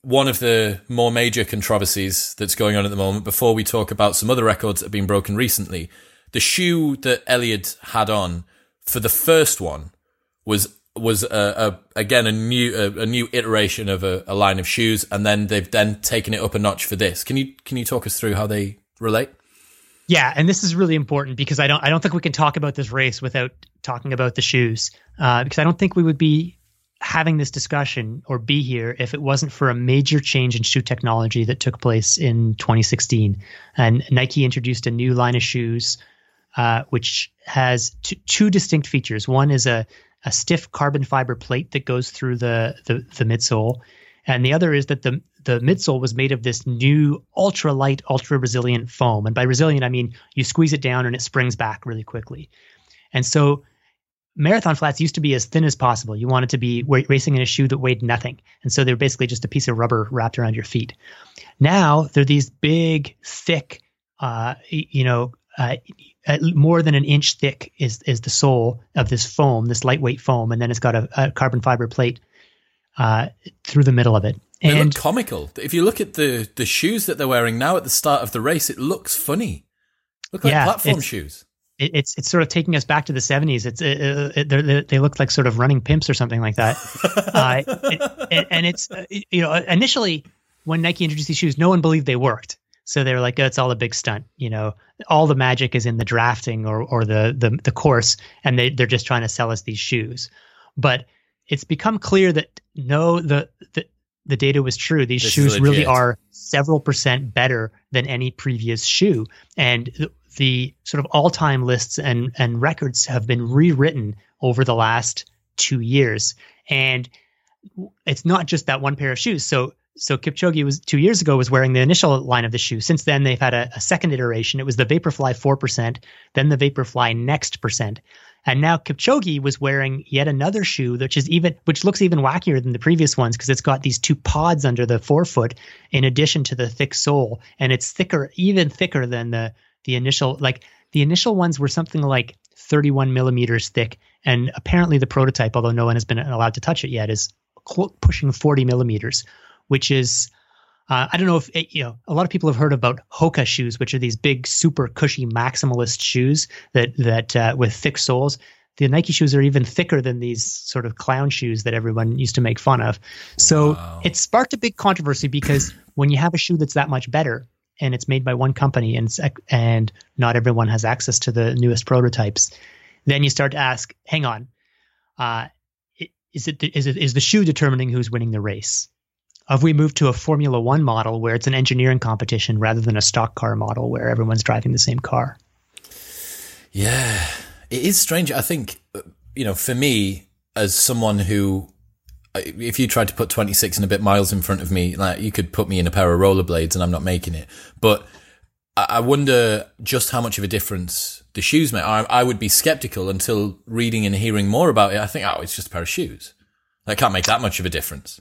one of the more major controversies that's going on at the moment before we talk about some other records that have been broken recently. The shoe that Eliud had on for the first one was was a, a again a new a, a new iteration of a, a, line of shoes, and then they've then taken it up a notch for this. Can you can you talk us through how they relate? Yeah, and this is really important because I don't I don't think we can talk about this race without talking about the shoes uh, because I don't think we would be having this discussion or be here if it wasn't for a major change in shoe technology that took place in 2016 and Nike introduced a new line of shoes uh, which has t- two distinct features. One is a a stiff carbon fiber plate that goes through the, the, the midsole. And the other is that the, the midsole was made of this new ultra light, ultra resilient foam. And by resilient, I mean you squeeze it down and it springs back really quickly. And so marathon flats used to be as thin as possible. You wanted to be racing in a shoe that weighed nothing. And so they're basically just a piece of rubber wrapped around your feet. Now they're these big, thick, uh, you know, uh, more than an inch thick is is the sole of this foam, this lightweight foam, and then it's got a, a carbon fiber plate uh, through the middle of it. And they look comical. If you look at the the shoes that they're wearing now at the start of the race, it looks funny. Look like yeah, platform shoes. It, it's it's sort of taking us back to the seventies. It's it, it, they look like sort of running pimps or something like that. uh, and it's uh, you know initially when Nike introduced these shoes, no one believed they worked. So they were like, oh, it's all a big stunt. You know, all the magic is in the drafting or or the the, the course, and they they're just trying to sell us these shoes. But it's become clear that no, the the the data was true. These this shoes really are several percent better than any previous shoe, and the, the sort of all time lists and and records have been rewritten over the last two years, and it's not just that one pair of shoes. So so Kipchoge was two years ago was wearing the initial line of the shoe. Since then, they've had a, a second iteration. It was the Vaporfly four percent, then the Vaporfly Next percent, and now Kipchoge was wearing yet another shoe, which is even which looks even wackier than the previous ones because it's got these two pods under the forefoot in addition to the thick sole, and it's thicker, even thicker than the the initial. Like the initial ones were something like 31 millimeters thick, and apparently the prototype, although no one has been allowed to touch it yet, is pushing 40 millimeters which is uh, I don't know if it, you know a lot of people have heard about Hoka shoes, which are these big, super cushy maximalist shoes that that uh, with thick soles. The Nike shoes are even thicker than these sort of clown shoes that everyone used to make fun of. So Wow. it sparked a big controversy because when you have a shoe that's that much better and it's made by one company and and not everyone has access to the newest prototypes, then you start to ask, hang on, uh, is it is it is the shoe determining who's winning the race? Have we moved to a Formula One model where it's an engineering competition rather than a stock car model where everyone's driving the same car? Yeah, it is strange. I think, you know, for me, as someone who, if you tried to put 26 and a bit miles in front of me, like you could put me in a pair of rollerblades and I'm not making it. But I I wonder just how much of a difference the shoes make. I, I would be skeptical until reading and hearing more about it. I think, oh, it's just a pair of shoes. That can't make that much of a difference.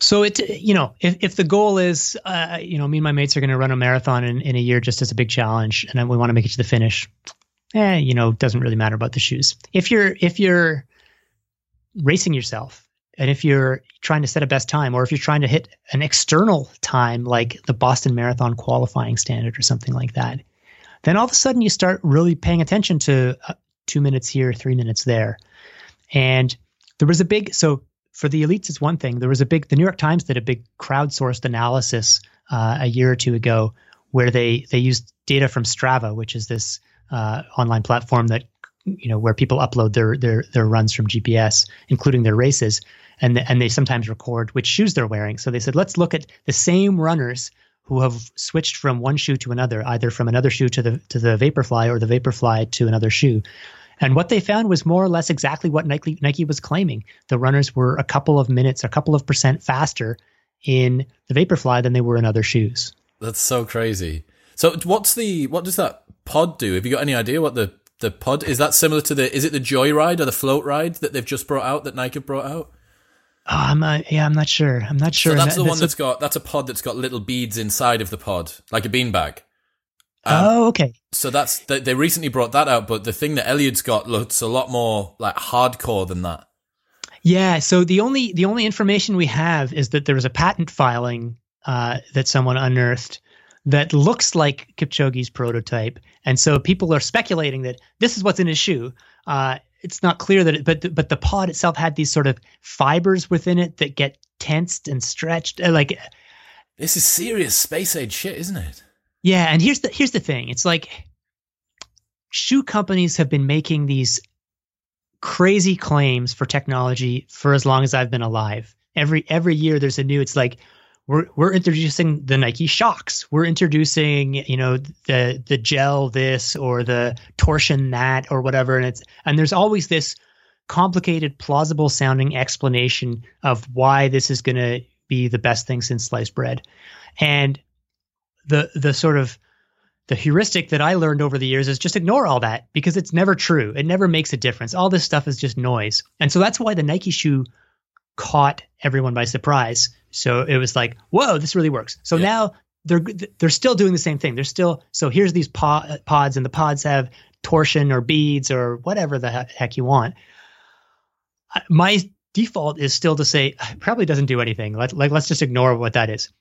So it, you know, if, if the goal is, uh, you know, me and my mates are going to run a marathon in, in a year just as a big challenge, and we want to make it to the finish, eh, you know, doesn't really matter about the shoes. If you're if you're racing yourself, and if you're trying to set a best time, or if you're trying to hit an external time like the Boston Marathon qualifying standard or something like that, then all of a sudden you start really paying attention to uh, two minutes here, three minutes there, and there was a big so for the elites it's one thing. There was a big the new york times did a big crowdsourced analysis uh, a year or two ago where they they used data from strava which is this uh, online platform that you know where people upload their their their runs from gps including their races and the, and they sometimes record which shoes they're wearing. So they said let's look at the same runners who have switched from one shoe to another either from another shoe to the to the vaporfly or the vaporfly to another shoe and what they found was more or less exactly what Nike, Nike was claiming. The runners were a couple of minutes, a couple of percent faster in the Vaporfly than they were in other shoes. That's so crazy. So what's the, what does that pod do? Have you got any idea what the, the pod, is that similar to the, is it the Joyride or the Float Ride that they've just brought out, that Nike have brought out? Oh, I'm not, yeah, I'm not sure. I'm not sure. So that's the that- one that's got that's a pod that's got little beads inside of the pod, like a beanbag. Oh, okay. So that's they, they recently brought that out, but the thing that Eliud's got looks a lot more like hardcore than that. Yeah. So the only the only information we have is that there was a patent filing uh, that someone unearthed that looks like Kipchoge's prototype, and so people are speculating that this is what's in his shoe. Uh, it's not clear that, it, but the, but the pod itself had these sort of fibers within it that get tensed and stretched. Uh, Like, This is serious space age shit, isn't it? Yeah. And here's the here's the thing. It's like shoe companies have been making these crazy claims for technology for as long as I've been alive. Every every year there's a new. It's like we're we're introducing the Nike Shox. We're introducing you know the the gel this or the torsion that or whatever. And it's and there's always this complicated, plausible sounding explanation of why this is going to be the best thing since sliced bread. And the the sort of the heuristic that I learned over the years is just ignore all that because it's never true. It never makes a difference. All this stuff is just noise. And so that's why the Nike shoe caught everyone by surprise. So it was like, whoa, this really works. So Yeah. now they're they're still doing the same thing. They're still so here's these po- pods, and the pods have torsion or beads or whatever the heck you want. My default is still to say probably doesn't do anything. Let, like let's just ignore what that is.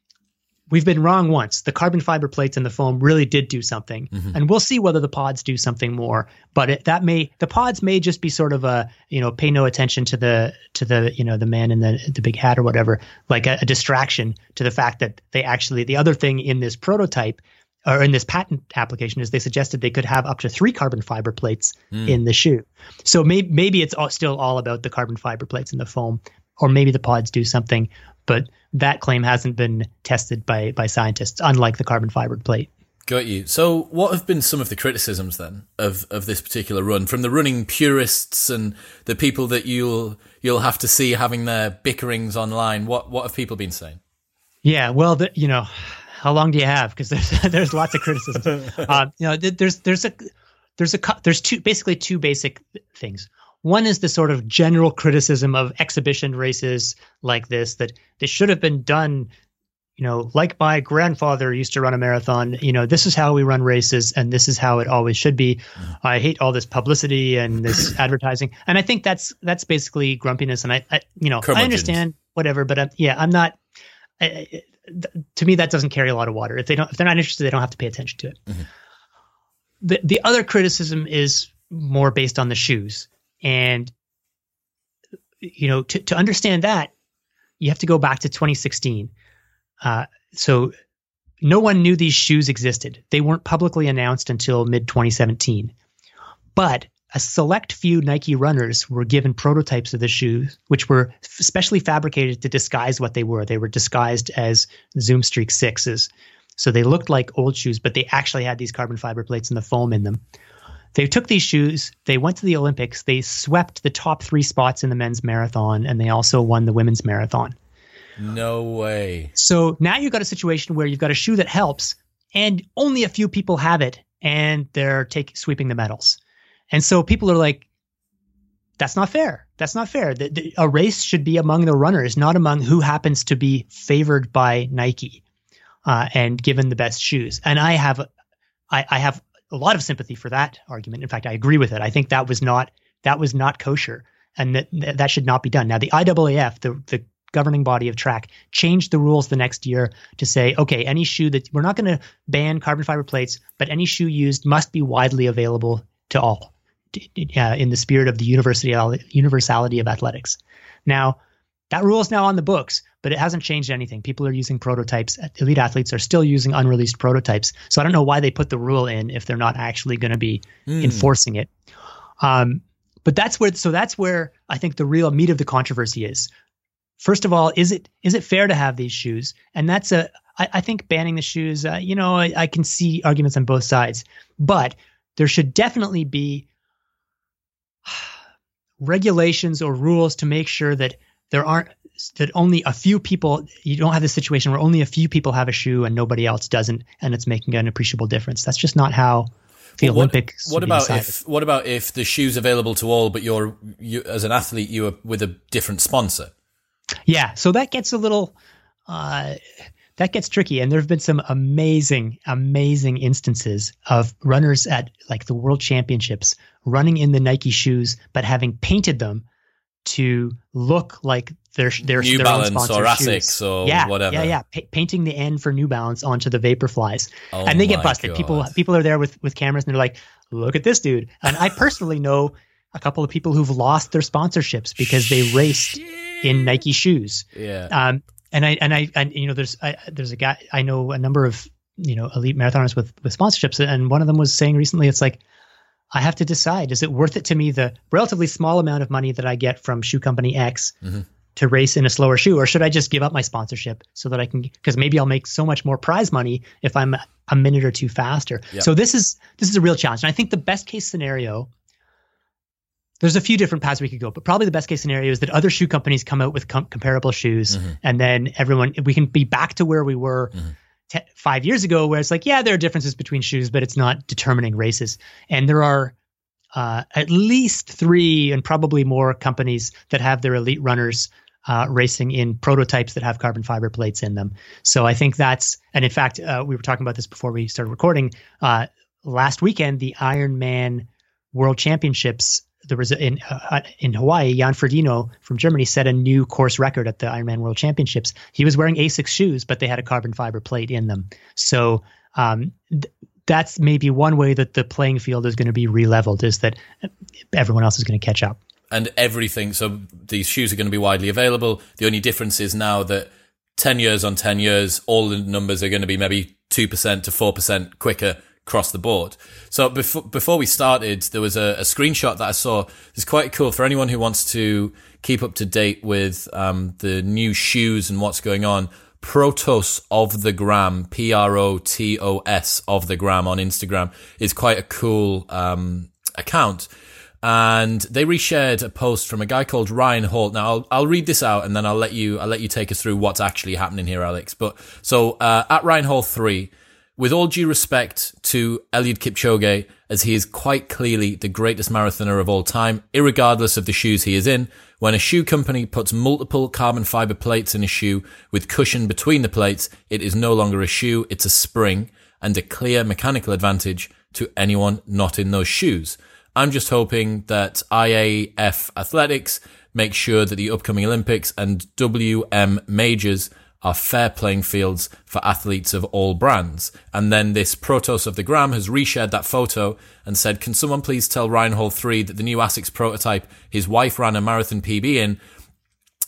We've been wrong once. The carbon fiber plates and the foam really did do something, mm-hmm. and we'll see whether the pods do something more. But it, that may the pods may just be sort of a you know pay no attention to the to the you know the man in the the big hat or whatever, like a, a distraction to the fact that they actually the other thing in this prototype or in this patent application is they suggested they could have up to three carbon fiber plates hmm. in the shoe. So maybe maybe it's all, still all about the carbon fiber plates and the foam, or maybe the pods do something, but that claim hasn't been tested by by scientists, unlike the carbon fiber plate. Got you. So, what have been some of the criticisms then of, of this particular run from the running purists and the people that you'll you'll have to see having their bickerings online? What what have people been saying? Yeah, well, the, you know, how long do you have? Because there's there's lots of criticism. uh, you know, th- there's there's a there's a there's two basically two basic things. One is the sort of general criticism of exhibition races like this that they should have been done. You know, like my grandfather used to run a marathon. You know, this is how we run races, and this is how it always should be. I hate all this publicity and this advertising, and I think that's that's basically grumpiness. And I, I you know, I understand whatever, but i yeah, I'm not I, to me, that doesn't carry a lot of water. If they don't, if they're not interested, they don't have to pay attention to it. Mm-hmm. The the other criticism is more based on the shoes, and you know, to to understand that, you have to go back to 2016. Uh, so no one knew these shoes existed. They weren't publicly announced until mid 2017. But a select few Nike runners were given prototypes of the shoes, which were specially fabricated to disguise what they were. They were disguised as Zoom Streak 6s. So they looked like old shoes, but they actually had these carbon fiber plates and the foam in them. They took these shoes, they went to the Olympics, they swept the top three spots in the men's marathon, and they also won the women's marathon. No way. So now you've got a situation where you've got a shoe that helps, and only a few people have it, and they're taking sweeping the medals. And so people are like, that's not fair. That's not fair. The, the, a race should be among the runners, not among who happens to be favored by Nike uh, and given the best shoes. And I have, I, I have a lot of sympathy for that argument. In fact, I agree with it. I think that was not that was not kosher, and that that should not be done. Now, the IAAF, the the governing body of track, changed the rules the next year to say, okay, any shoe that we're not going to ban carbon fiber plates, but any shoe used must be widely available to all uh, in the spirit of the universality of athletics. Now, that rule is now on the books, but it hasn't changed anything. People are using prototypes. Elite athletes are still using unreleased prototypes. So I don't know why they put the rule in if they're not actually going to be mm. enforcing it. Um, but that's where so that's where I think the real meat of the controversy is. First of all, is it is it fair to have these shoes? And that's a I, I think banning the shoes. Uh, you know, I, I can see arguments on both sides, but there should definitely be regulations or rules to make sure that there aren't that only a few people you don't have this situation where only a few people have a shoe and nobody else doesn't and it's making an appreciable difference that's just not how the well, olympics what, about if what about if the shoe's available to all but you're you as an athlete you are with a different sponsor yeah so that gets a little uh, that gets tricky. And there have been some amazing, amazing instances of runners at like the world championships running in the Nike shoes, but having painted them to look like their their New their Balance or Asics or yeah, whatever. Yeah, yeah, pa- painting the N for New Balance onto the Vaporflies, oh and they get busted. God. People people are there with with cameras and they're like, "Look at this dude." And I personally know a couple of people who've lost their sponsorships because they raced in Nike shoes. Yeah. Um, and I and I and you know there's I, there's a guy I know a number of you know elite marathoners with with sponsorships, and one of them was saying recently, it's like I have to decide: is it worth it to me the relatively small amount of money that I get from shoe company X? Mm-hmm. To race in a slower shoe, or should I just give up my sponsorship so that I can? Because maybe I'll make so much more prize money if I'm a minute or two faster. Yep. So this is this is a real challenge, and I think the best case scenario there's a few different paths we could go, but probably the best case scenario is that other shoe companies come out with com- comparable shoes, mm-hmm. and then everyone we can be back to where we were mm-hmm. Five years ago, where it's like, yeah, there are differences between shoes, but it's not determining races. And there are uh, at least three and probably more companies that have their elite runners uh, racing in prototypes that have carbon fiber plates in them. So I think that's, and in fact, uh, we were talking about this before we started recording. Uh, last weekend, the Ironman World Championships there was in uh, in Hawaii, Jan Frodeno from Germany set a new course record at the Ironman World Championships. He was wearing Asics shoes, but they had a carbon fiber plate in them. So um, th- that's maybe one way that the playing field is going to be releveled is that everyone else is going to catch up. And everything. So these shoes are going to be widely available. The only difference is now that 10 years on 10 years, all the numbers are going to be maybe 2% to 4% quicker across the board. So before before we started, there was a, a screenshot that I saw. It's quite cool for anyone who wants to keep up to date with um, the new shoes and what's going on. Protos of the Gram, P R O T O S of the Gram on Instagram is quite a cool um, account. And they reshared a post from a guy called Ryan Hall. Now I'll, I'll read this out and then I'll let you I'll let you take us through what's actually happening here, Alex. But so uh, at Ryan Hall three, with all due respect to Eliud Kipchoge, as he is quite clearly the greatest marathoner of all time, regardless of the shoes he is in, when a shoe company puts multiple carbon fiber plates in a shoe with cushion between the plates, it is no longer a shoe, it's a spring and a clear mechanical advantage to anyone not in those shoes. I'm just hoping that IAAF Athletics make sure that the upcoming Olympics and WM majors are fair playing fields for athletes of all brands. And then this Protos of the Gram has reshared that photo and said, can someone please tell Ryan Hall 3 that the new ASICS prototype his wife ran a marathon PB in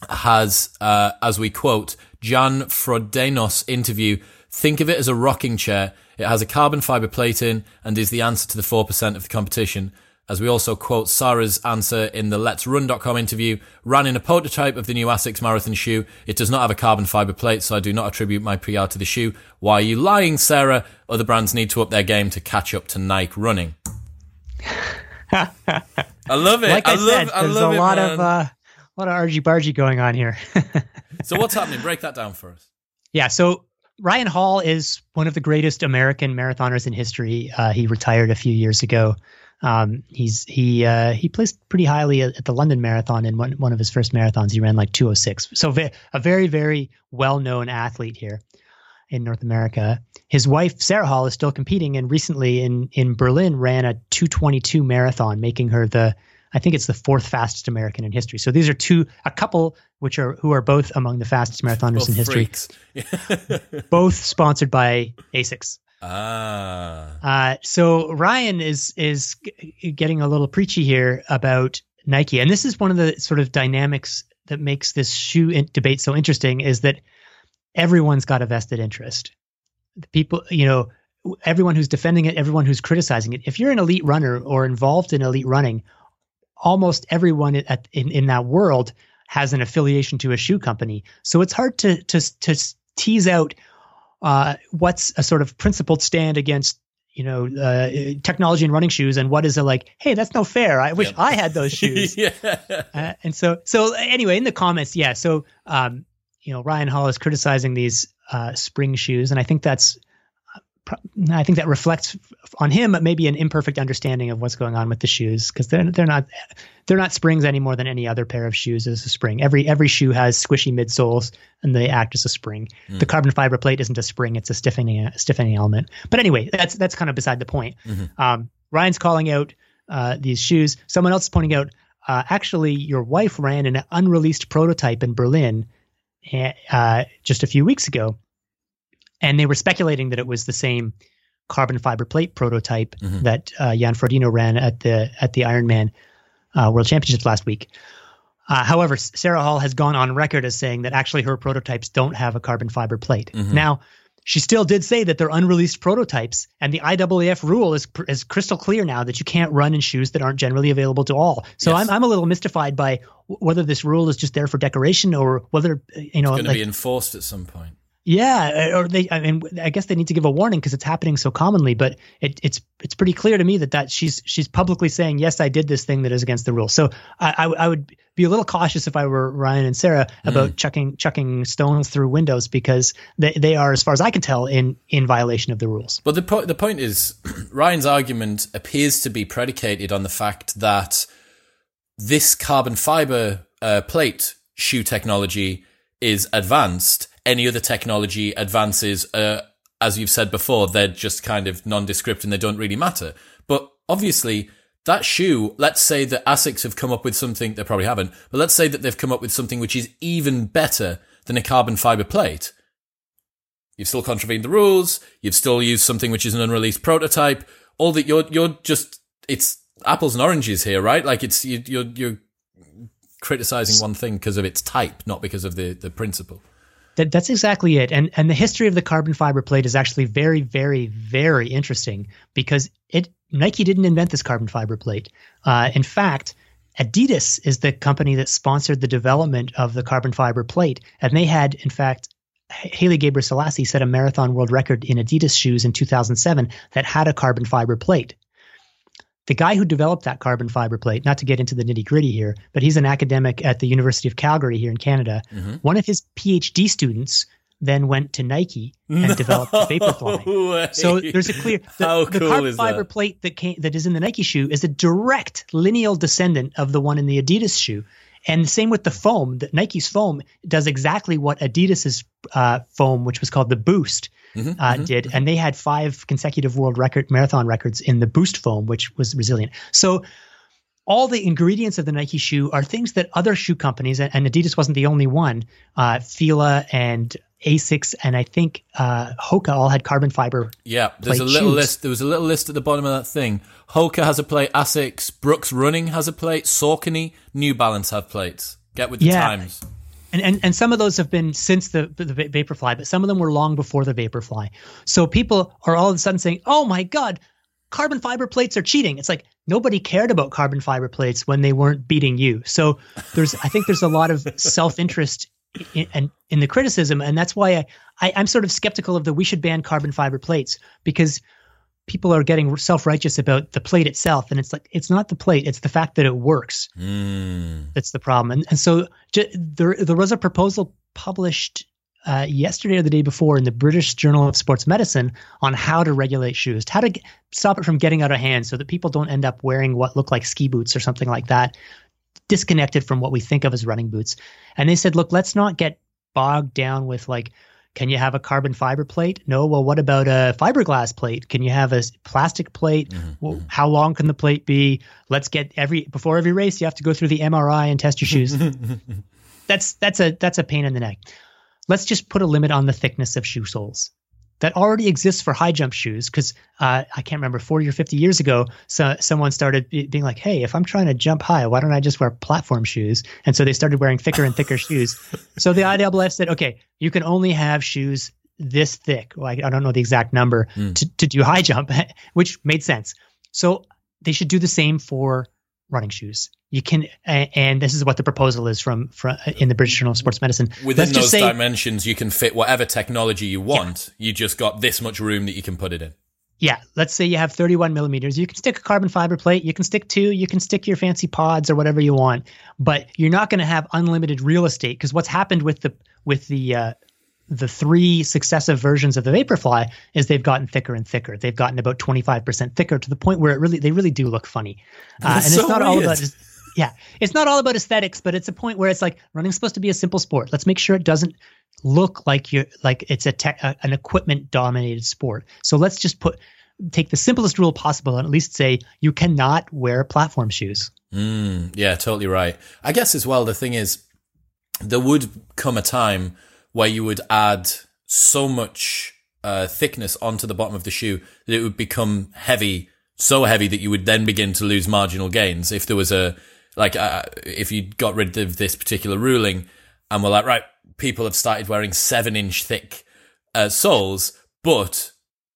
has, uh, as we quote, Jan Frodeno's interview, think of it as a rocking chair. It has a carbon fiber plate in and is the answer to the 4% of the competition. As we also quote Sarah's answer in the Let's Run.com interview, ran in a prototype of the new ASICS marathon shoe. It does not have a carbon fiber plate, so I do not attribute my PR to the shoe. Why are you lying, Sarah? Other brands need to up their game to catch up to Nike running. I love it. Like I, I, said, love, I there's love a lot man. of uh, a lot of argy bargy going on here. so what's happening? Break that down for us. Yeah. So Ryan Hall is one of the greatest American marathoners in history. Uh, he retired a few years ago. Um, he's he uh, he placed pretty highly at, at, the London Marathon in one one of his first marathons. He ran like 206. So ve- a very very well known athlete here in North America. His wife Sarah Hall is still competing, and recently in in Berlin ran a 222 marathon, making her the I think it's the fourth fastest American in history. So these are two, a couple which are who are both among the fastest marathoners both in history. both sponsored by ASICS. Ah. Uh, so Ryan is is getting a little preachy here about Nike, and this is one of the sort of dynamics that makes this shoe debate so interesting. Is that everyone's got a vested interest. The people, you know, everyone who's defending it, everyone who's criticizing it. If you're an elite runner or involved in elite running, almost everyone at, in in that world has an affiliation to a shoe company. So it's hard to to to tease out uh, what's a sort of principled stand against you know uh, technology and running shoes, and what is a like, hey, that's no fair. I wish. I had those shoes. yeah. Uh, and so so anyway, in the comments, yeah. So um, you know, Ryan Hall is criticizing these uh, spring shoes, and I think that's. I think that reflects on him but maybe an imperfect understanding of what's going on with the shoes because they're they're not they're not springs any more than any other pair of shoes is a spring. Every every shoe has squishy midsoles and they act as a spring. The carbon fiber plate isn't a spring; it's a stiffening stiffening element. But anyway, that's that's kind of beside the point. Um, Ryan's calling out uh, these shoes. Someone else is pointing out uh, actually your wife ran an unreleased prototype in Berlin uh, just a few weeks ago, and they were speculating that it was the same carbon fiber plate prototype Mhm. that uh, Jan Frodeno ran at the at the Ironman uh, World Championships last week. Uh, however, Sarah Hall has gone on record as saying that actually her prototypes don't have a carbon fiber plate. Mhm. Now, she still did say that they're unreleased prototypes, and the IAAF rule is is crystal clear now that you can't run in shoes that aren't generally available to all. So Yes. I'm I'm a little mystified by w- whether this rule is just there for decoration or whether uh, you know Going to be enforced at some point. Yeah, or they. I mean, I guess they need to give a warning because it's happening so commonly. But it, it's it's pretty clear to me that that she's she's publicly saying yes, I did this thing that is against the rules. So I I, I would be a little cautious if I were Ryan and Sarah about chucking chucking stones through windows because they, they are, as far as I can tell, in in violation of the rules. But the po- the point is, Ryan's argument appears to be predicated on the fact that this carbon fiber uh, plate shoe technology is advanced. Any other technology advances, uh, as you've said before, they're just kind of nondescript and they don't really matter. But obviously, that shoe, let's say that ASICS have come up with something, they probably haven't, but let's say that they've come up with something which is even better than a carbon fiber plate. You've still contravened the rules. You've still used something which is an unreleased prototype. All that you're you're just it's apples and oranges here, right? Like it's you, you're you're criticizing one thing because of its type, not because of the the principle. That, that's exactly it. And and the history of the carbon fiber plate is actually very, very, very interesting because it Nike didn't invent this carbon fiber plate. Uh, in fact, Adidas is the company that sponsored the development of the carbon fiber plate, and they had, in fact, Haile Gebrselassie set a marathon world record in Adidas shoes in 2007 that had a carbon fiber plate. The guy who developed that carbon fiber plate, not to get into the nitty gritty here, but he's an academic at the University of Calgary here in Canada. Mm-hmm. One of his PhD students then went to Nike and developed the Vaporfly. So there's a clear the, How the cool carbon fiber that? plate that came, that is in the Nike shoe is a direct lineal descendant of the one in the Adidas shoe. And the same with the foam. The Nike's foam does exactly what Adidas's uh, foam, which was called the Boost, Mhm, uh, mhm. did. And they had five consecutive world record marathon records in the Boost foam, which was resilient. So all the ingredients of the Nike shoe are things that other shoe companies, and Adidas wasn't the only one, uh, Fila and Asics, and I think uh, Hoka all had carbon fiber. Yeah, there's a little shoes. list. There was a little list at the bottom of that thing. Hoka has a plate. Asics, Brooks Running has a plate. Saucony, New Balance have plates. Get with the Yeah. times. And, and and some of those have been since the the Vaporfly, but some of them were long before the Vaporfly. So people are all of a sudden saying, "Oh my God, carbon fiber plates are cheating." It's like nobody cared about carbon fiber plates when they weren't beating you. So there's, I think there's a lot of self interest in, in in the criticism, and that's why I, I I'm sort of skeptical of the we should ban carbon fiber plates because people are getting self righteous about the plate itself, and it's like it's not the plate; it's the fact that it works Mm. that's the problem. And and so j- there there was a proposal published uh, yesterday or the day before in the British Journal of Sports Medicine on how to regulate shoes, how to g- stop it from getting out of hand, so that people don't end up wearing what look like ski boots or something like that, disconnected from what we think of as running boots. And they said, look, let's not get bogged down with like. Can you have a carbon fiber plate? No. Well, what about a fiberglass plate? Can you have a plastic plate? Well, how long can the plate be? Let's get every before every race you have to go through the MRI and test your shoes. that's that's a that's a pain in the neck. Let's just put a limit on the thickness of shoe soles. That already exists for high jump shoes because uh, I can't remember 40 or 50 years ago, so someone started be- being like, "Hey, if I'm trying to jump high, why don't I just wear platform shoes?" And so they started wearing thicker and thicker shoes. So the IAAF said, "Okay, you can only have shoes this thick. Like I don't know the exact number to, to do high jump, which made sense. So they should do the same for running shoes. You can, and this is what the proposal is from, from in the British Journal of Sports Medicine. Within Let's those just say, dimensions, you can fit whatever technology you want. You just got this much room that you can put it in. yeah, let's say you have 31 millimeters. You can stick a carbon fiber plate. You can stick two. You can stick your fancy pods or whatever you want. But you're not going to have unlimited real estate because what's happened with the with the uh, the three successive versions of the Vaporfly is they've gotten thicker and thicker. They've gotten about 25% thicker to the point where it really they really do look funny. Uh, and it's so not all about just yeah, it's not all about aesthetics, but it's a point where it's like running's supposed to be a simple sport. Let's make sure it doesn't look like you're like it's a tech, a, an equipment dominated sport. So let's just put take the simplest rule possible and at least say you cannot wear platform shoes. Mm, yeah, totally right. I guess as well, the thing is, there would come a time where you would add so much uh, thickness onto the bottom of the shoe that it would become heavy, so heavy that you would then begin to lose marginal gains. If there was a, like, uh, if you got rid of this particular ruling and were like, right, people have started wearing seven inch thick uh, soles, but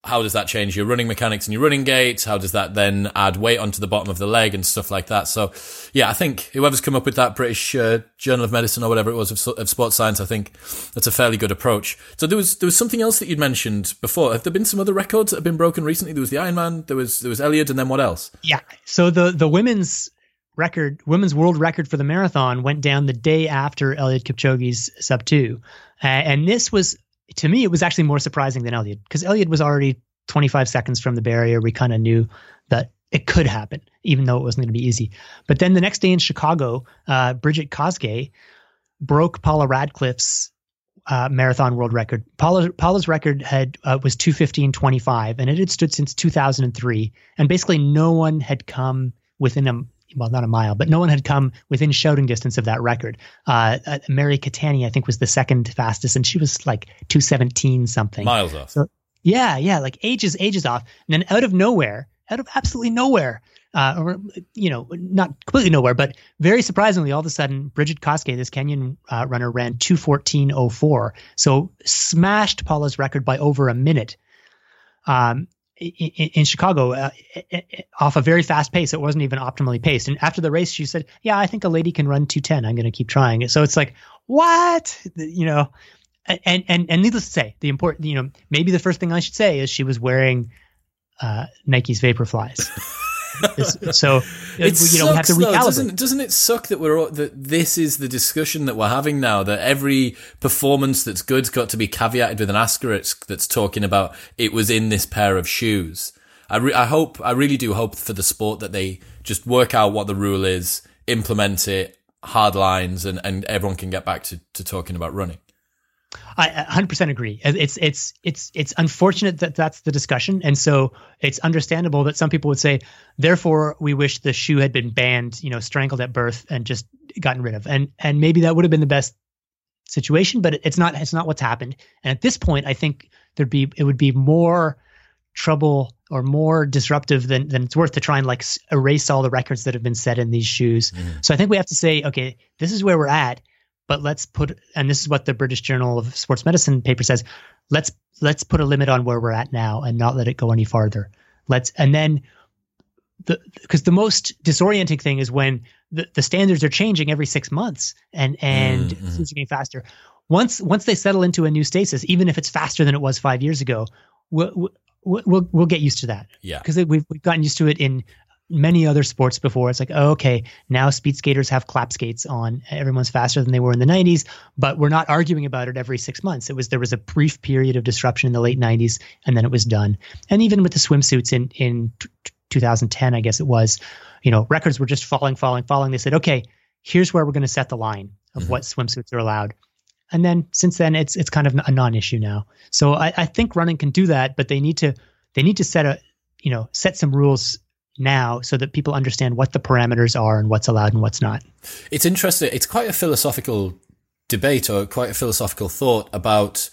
how does that change your running mechanics and your running gait? How does that then add weight onto the bottom of the leg and stuff like that? So, yeah, I think whoever's come up with that British uh, Journal of Medicine or whatever it was of, of sports science, I think that's a fairly good approach. So there was there was something else that you'd mentioned before. Have there been some other records that have been broken recently? There was the Ironman, there was there was Eliud, and then what else? Yeah. So the the women's record, women's world record for the marathon went down the day after Eliud Kipchoge's sub two, uh, and this was to me it was actually more surprising than Eliud because Eliud was already 25 seconds from the barrier. We kind of knew that it could happen, even though it wasn't going to be easy. But then the next day in Chicago, uh, Brigid Kosgei broke Paula Radcliffe's uh, marathon world record. Paula, Paula's record had uh, was 215.25, and it had stood since 2003. And basically, no one had come within a well, not a mile, but no one had come within shouting distance of that record. Uh, uh, Mary Keitany, I think, was the second fastest, and she was like 217 something. Miles off. So- Yeah, yeah, like ages, ages off. And then out of nowhere, out of absolutely nowhere, uh, or you know, not completely nowhere, but very surprisingly, all of a sudden, Brigid Kosgei, this Kenyan uh, runner, ran 214.04. So smashed Paula's record by over a minute. Um, in, Chicago, uh, off a very fast pace, it wasn't even optimally paced. And after the race, she said, "Yeah, I think a lady can run 210. I'm going to keep trying it." So it's like, what? You know, and and and needless to say, the important, you know, maybe the first thing I should say is she was wearing uh, Nike's Vaporflies. So It you know, we have to sucks, though, doesn't, doesn't it suck that we're all, that this is the discussion that we're having now? That every performance that's good's got to be caveated with an asterisk that's talking about it was in this pair of shoes. I re- I hope I really do hope for the sport that they just work out what the rule is, implement it, hard lines, and and everyone can get back to to talking about running. I 100% agree. It's it's it's it's unfortunate that that's the discussion, and so it's understandable that some people would say, therefore, we wish the shoe had been banned, you know, strangled at birth and just gotten rid of, and and maybe that would have been the best situation, but it's not. It's not what's happened. And at this point, I think there'd be it would be more trouble or more disruptive than than it's worth to try and like erase all the records that have been set in these shoes. Mm. So I think we have to say, okay, this is where we're at but let's put and this is what the British Journal of Sports Medicine paper says let's let's put a limit on where we're at now and not let it go any farther. Let's and then the because the most disorienting thing is when the, the standards are changing every six months and and mm-hmm. things are getting faster. Once once they settle into a new stasis even if it's faster than it was five years ago we'll we'll, we'll get used to that. Yeah. Because we've, we've gotten used to it in many other sports before. It's like, oh, okay, now speed skaters have clap skates on. Everyone's faster than they were in the 90s, but we're not arguing about it every six months. It was there was a brief period of disruption in the late 90s, and then it was done. And even with the swimsuits in in t- 2010, I guess it was, you know, records were just falling, falling, falling. They said, okay, here's where we're going to set the line of mm-hmm. what swimsuits are allowed. And then since then, it's it's kind of a non-issue now. So I, I think running can do that, but they need to they need to set a you know set some rules now so that people understand what the parameters are and what's allowed and what's not. It's interesting. It's quite a philosophical debate or quite a philosophical thought about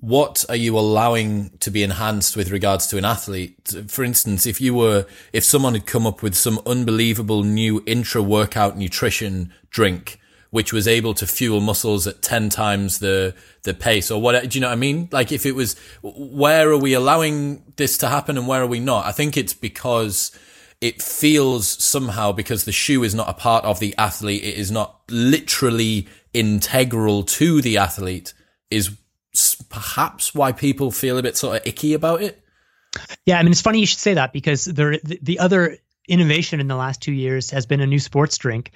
what are you allowing to be enhanced with regards to an athlete? For instance, if you were, if someone had come up with some unbelievable new intra workout nutrition drink, which was able to fuel muscles at 10 times the, the pace or what, do you know what I mean? Like if it was, where are we allowing this to happen and where are we not? I think it's because it feels somehow because the shoe is not a part of the athlete, it is not literally integral to the athlete, is perhaps why people feel a bit sort of icky about it. Yeah, I mean, it's funny you should say that because the, the other innovation in the last two years has been a new sports drink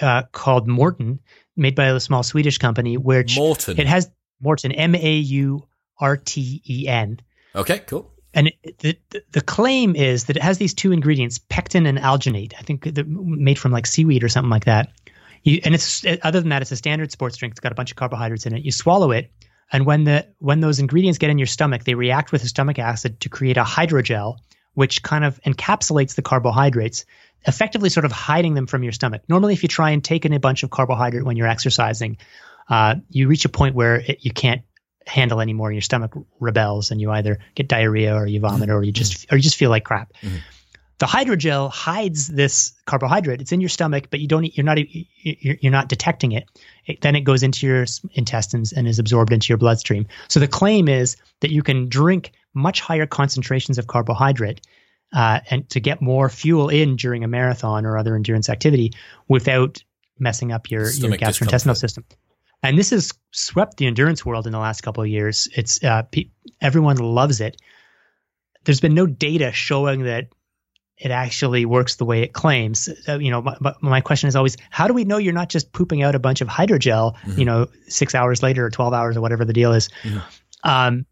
uh, called Maurten, made by a small Swedish company, which Maurten. it has Maurten, M A U R T E N. Okay, cool. And the, the claim is that it has these two ingredients, pectin and alginate. I think made from like seaweed or something like that. You, and it's other than that, it's a standard sports drink. It's got a bunch of carbohydrates in it. You swallow it, and when the when those ingredients get in your stomach, they react with the stomach acid to create a hydrogel, which kind of encapsulates the carbohydrates, effectively sort of hiding them from your stomach. Normally, if you try and take in a bunch of carbohydrate when you're exercising, uh, you reach a point where it, you can't handle anymore. Your stomach rebels, and you either get diarrhea or you vomit, or you just mm-hmm. or you just feel like crap. Mm-hmm. The hydrogel hides this carbohydrate. It's in your stomach, but you don't. You're not. You're not detecting it. it. Then it goes into your intestines and is absorbed into your bloodstream. So the claim is that you can drink much higher concentrations of carbohydrate uh, and to get more fuel in during a marathon or other endurance activity without messing up your, your gastrointestinal system and this has swept the endurance world in the last couple of years. It's uh, pe- everyone loves it. There's been no data showing that it actually works the way it claims. Uh, you know, my, my, question is always, how do we know you're not just pooping out a bunch of hydrogel? Mm-hmm. You know, six hours later or twelve hours or whatever the deal is. Mm-hmm. Um,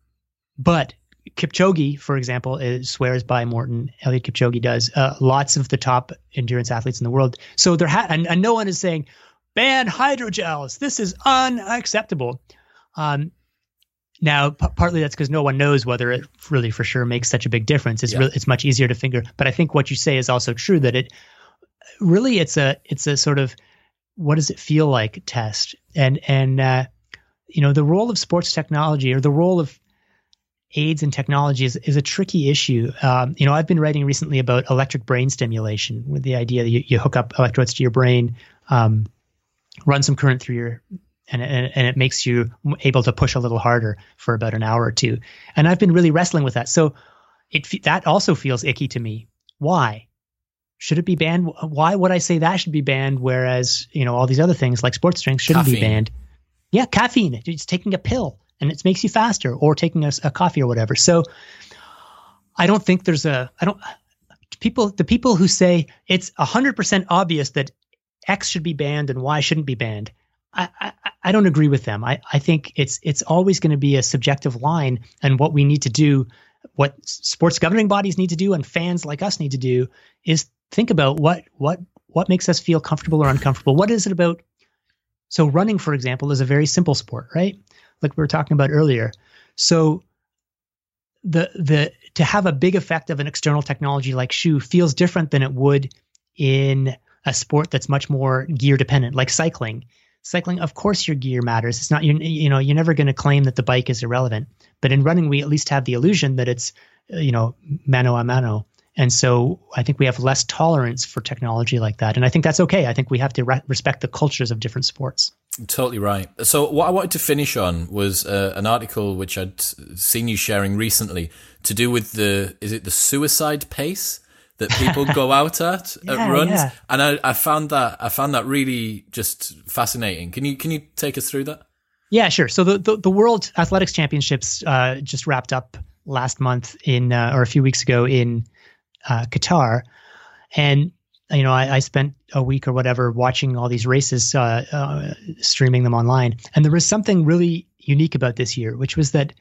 but Kipchoge, for example, is, swears by Maurten. Eliud Kipchoge does. Uh, lots of the top endurance athletes in the world. So there, ha- and, and no one is saying, ban hydrogels. This is unacceptable. Um, now, p- partly that's because no one knows whether it really for sure makes such a big difference. It's yeah. really, it's much easier to figure. But I think what you say is also true that it really it's a it's a sort of what does it feel like test and and uh, you know the role of sports technology or the role of aids and technology is, is a tricky issue. Um, you know, I've been writing recently about electric brain stimulation with the idea that you, you hook up electrodes to your brain. Um, run some current through your and, and, and it makes you able to push a little harder for about an hour or two. And I've been really wrestling with that. So it that also feels icky to me. Why? Should it be banned? Why would I say that should be banned? Whereas, you know, all these other things like sports drinks shouldn't caffeine. be banned. Yeah, caffeine. It's taking a pill and it makes you faster or taking a, a coffee or whatever. So I don't think there's a, I don't, people, the people who say it's 100% obvious that X should be banned and Y shouldn't be banned. I, I, I don't agree with them. I, I think it's it's always going to be a subjective line, and what we need to do, what sports governing bodies need to do, and fans like us need to do, is think about what what what makes us feel comfortable or uncomfortable. What is it about? So running, for example, is a very simple sport, right? like we were talking about earlier. So the the to have a big effect of an external technology like shoe feels different than it would in a sport that's much more gear dependent, like cycling. Cycling, of course, your gear matters. It's not you. You know, you're never going to claim that the bike is irrelevant. But in running, we at least have the illusion that it's, you know, mano a mano. And so I think we have less tolerance for technology like that. And I think that's okay. I think we have to re- respect the cultures of different sports. Totally right. So what I wanted to finish on was uh, an article which I'd seen you sharing recently to do with the, is it the suicide pace? That people go out at yeah, at runs, yeah. and I, I found that I found that really just fascinating. Can you can you take us through that? Yeah, sure. So the the, the World Athletics Championships uh, just wrapped up last month in uh, or a few weeks ago in uh, Qatar, and you know I, I, spent a week or whatever watching all these races, uh, uh, streaming them online, and there was something really unique about this year, which was that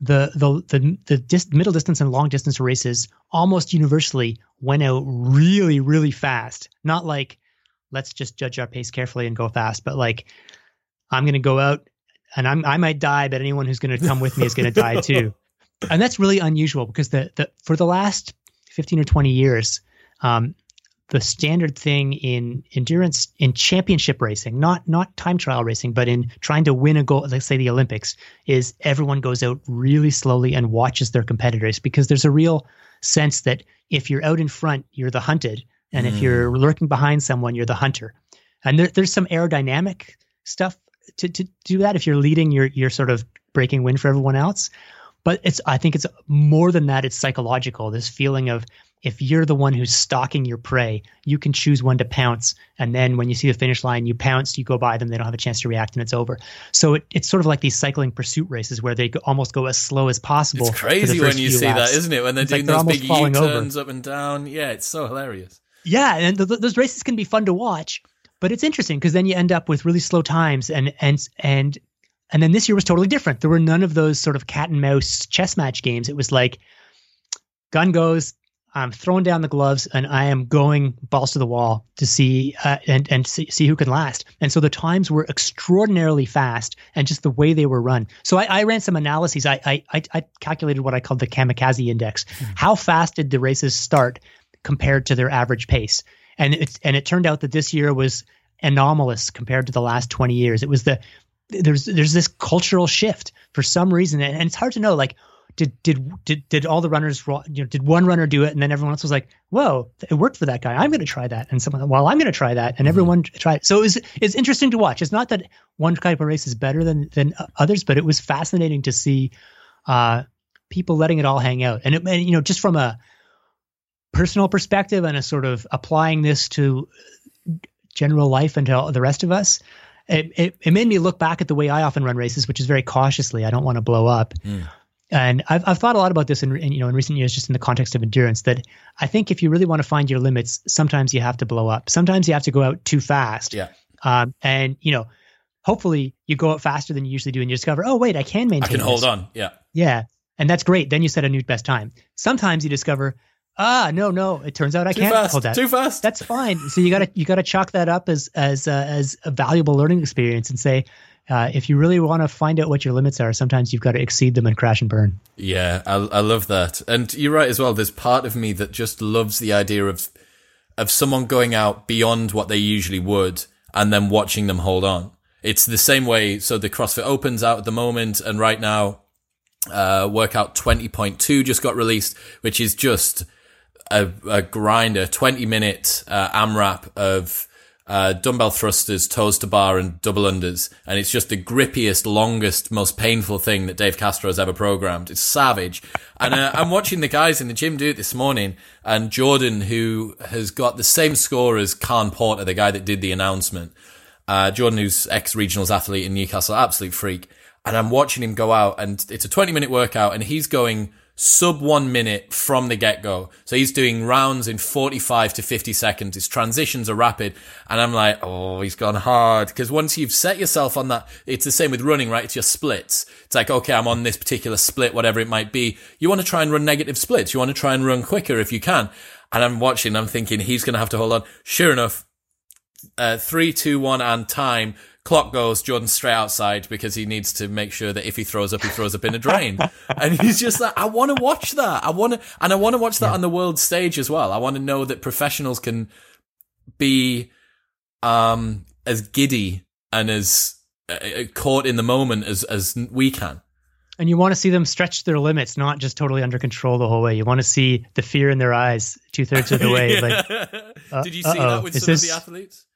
the the the, the dis- middle distance and long distance races almost universally went out really really fast. Not like let's just judge our pace carefully and go fast, but like I'm going to go out and I'm I might die, but anyone who's going to come with me is going to die too. And that's really unusual because the the for the last 15 or 20 years, um, the standard thing in endurance in championship racing, not not time trial racing, but in trying to win a gold, let's say the Olympics, is everyone goes out really slowly and watches their competitors because there's a real sense that if you're out in front, you're the hunted, and mm. if you're mm. lurking behind someone, you're the hunter. And there, there's some aerodynamic stuff to, to do that. If you're leading, you're you're sort of breaking wind for everyone else. But it's I think it's more than that. It's psychological. This feeling of if you're the one who's stalking your prey, you can choose when to pounce. And then when you see the finish line, you pounce, you go by them, they don't have a chance to react, and it's over. So it, it's sort of like these cycling pursuit races where they almost go as slow as possible. It's crazy when you see laps. that, isn't it? When they're it's doing like those big U turns up and down. Yeah, it's so hilarious. Yeah, and th- those races can be fun to watch, but it's interesting because then you end up with really slow times and and and and then this year was totally different. There were none of those sort of cat and mouse chess match games. It was like gun goes, I'm throwing down the gloves and I am going balls to the wall to see uh, and and see, see, who can last. And so the times were extraordinarily fast, and just the way they were run. So I, I ran some analyses. I, I I calculated what I called the kamikaze index. Mm-hmm. How fast did the races start compared to their average pace? And it's and it turned out that this year was anomalous compared to the last 20 years. It was the there's there's this cultural shift for some reason, and, and it's hard to know like did did did did all the runners you know did one runner do it and then everyone else was like whoa it worked for that guy i'm going to try that and someone well i'm going to try that and mm-hmm. everyone tried so it was, it's interesting to watch it's not that one type of race is better than than others but it was fascinating to see uh, people letting it all hang out and, it, and you know just from a personal perspective and a sort of applying this to general life and to the rest of us it, it, it, made me look back at the way I often run races, which is very cautiously. I don't want to blow up. Mm. And I've, I've thought a lot about this in, in, you know in recent years, just in the context of endurance. That I think if you really want to find your limits, sometimes you have to blow up. Sometimes you have to go out too fast. Yeah. Um, and you know, hopefully you go out faster than you usually do, and you discover, oh wait, I can maintain. I can this. hold on. Yeah. Yeah, and that's great. Then you set a new best time. Sometimes you discover, ah, no, no, it turns out I too can't fast. hold that. Too fast. That's fine. So you gotta you gotta chalk that up as as uh, as a valuable learning experience and say, uh, if you really want to find out what your limits are, sometimes you've got to exceed them and crash and burn. Yeah, I, I love that. And you're right as well. There's part of me that just loves the idea of of someone going out beyond what they usually would and then watching them hold on. It's the same way. So the CrossFit Opens out at the moment, and right now, uh, workout 20.2 just got released, which is just a, a grinder, 20 minute uh, AMRAP of uh, dumbbell thrusters, toes to bar, and double unders. And it's just the grippiest, longest, most painful thing that Dave Castro has ever programmed. It's savage. And uh, I'm watching the guys in the gym do it this morning. And Jordan, who has got the same score as Khan Porter, the guy that did the announcement, uh, Jordan, who's ex regionals athlete in Newcastle, absolute freak. And I'm watching him go out, and it's a 20 minute workout, and he's going sub one minute from the get go. So he's doing rounds in 45 to 50 seconds. His transitions are rapid. And I'm like, oh, he's gone hard. Cause once you've set yourself on that, it's the same with running, right? It's your splits. It's like, okay, I'm on this particular split, whatever it might be. You want to try and run negative splits. You want to try and run quicker if you can. And I'm watching, I'm thinking he's going to have to hold on. Sure enough, uh, three, two, one, and time clock goes, Jordan's straight outside because he needs to make sure that if he throws up, he throws up in a drain. and he's just like, I want to watch that. I want to, and I want to watch that yeah. on the world stage as well. I want to know that professionals can be, um, as giddy and as uh, uh, caught in the moment as, as we can. And you want to see them stretch their limits, not just totally under control the whole way. You want to see the fear in their eyes two thirds of the way. Like, uh, Did you see that with Is some this... of the athletes?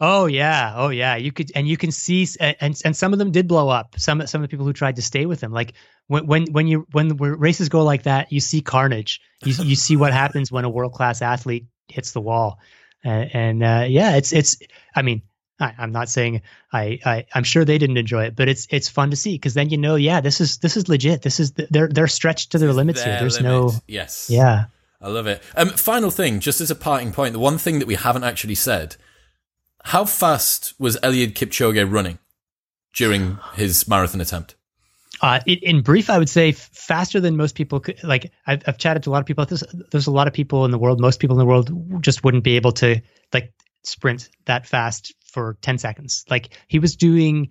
Oh yeah, oh yeah. You could and you can see and and some of them did blow up. Some some of the people who tried to stay with him, like when when when you when races go like that, you see carnage. You you see what happens when a world class athlete hits the wall, uh, and uh, yeah, it's it's. I mean, I, am not saying I, I I'm sure they didn't enjoy it, but it's it's fun to see because then you know, yeah, this is this is legit. This is they're they're stretched to their limits here. There's limit. no yes, yeah. I love it. Um, final thing, just as a parting point, the one thing that we haven't actually said how fast was Eliud Kipchoge running during his marathon attempt? Uh, in brief, I would say faster than most people. Could, like I've, I've chatted to a lot of people. There's, there's a lot of people in the world. Most people in the world just wouldn't be able to like sprint that fast for 10 seconds. Like he was doing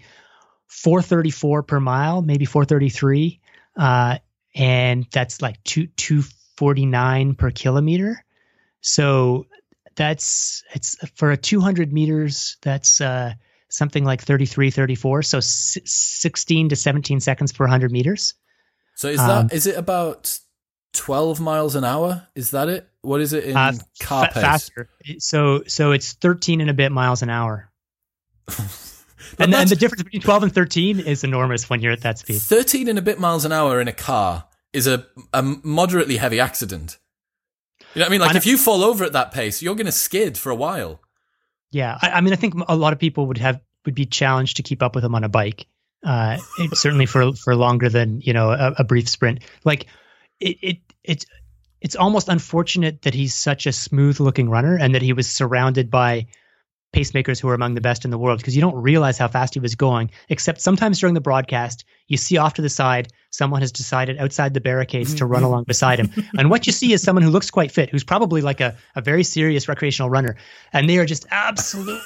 434 per mile, maybe 433, uh, and that's like two 249 per kilometer. So that's it's for a 200 meters that's uh, something like 33 34 so s- 16 to 17 seconds per 100 meters. So is that um, is it about 12 miles an hour? Is that it? What is it in uh, car pace? faster. So so it's 13 and a bit miles an hour. And then the difference between 12 and 13 is enormous when you're at that speed. 13 and a bit miles an hour in a car is a, a moderately heavy accident you know what I mean? Like, if you fall over at that pace, you're going to skid for a while. Yeah, I, I, mean, I think a lot of people would have would be challenged to keep up with him on a bike. Uh, it, certainly for for longer than you know a, a brief sprint. Like, it it it's it's almost unfortunate that he's such a smooth looking runner and that he was surrounded by pacemakers who are among the best in the world because you don't realize how fast he was going. Except sometimes during the broadcast, you see off to the side someone has decided outside the barricades to run mm-hmm. along beside him. And what you see is someone who looks quite fit, who's probably like a, a very serious recreational runner. And they are just absolutely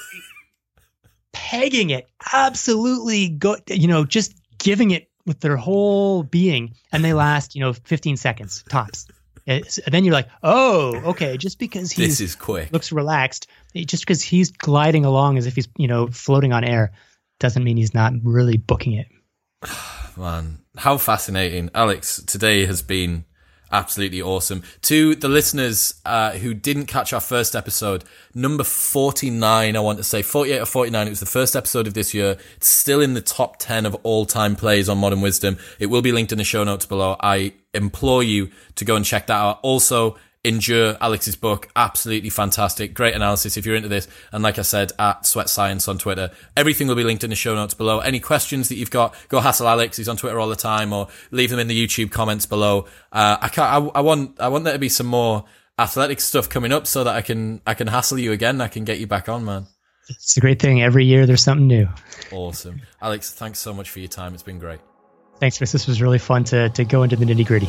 pegging it, absolutely go, you know, just giving it with their whole being. And they last, you know, 15 seconds tops. It's, then you're like, oh, okay. Just because he this is quick, looks relaxed, just because he's gliding along as if he's you know floating on air, doesn't mean he's not really booking it. Man, how fascinating, Alex! Today has been absolutely awesome. To the listeners uh, who didn't catch our first episode, number 49, I want to say 48 or 49, it was the first episode of this year. It's still in the top 10 of all time plays on Modern Wisdom. It will be linked in the show notes below. I implore you to go and check that out. Also, Endure, Alex's book, absolutely fantastic. Great analysis if you're into this. And like I said, at Sweat Science on Twitter. Everything will be linked in the show notes below. Any questions that you've got, go hassle Alex. He's on Twitter all the time or leave them in the YouTube comments below. Uh, I can't, I, I want, I want there to be some more athletic stuff coming up so that I can, I can hassle you again. I can get you back on, man. It's a great thing. Every year there's something new. Awesome. Alex, thanks so much for your time. It's been great. Thanks, Chris. This was really fun to, to go into the nitty gritty.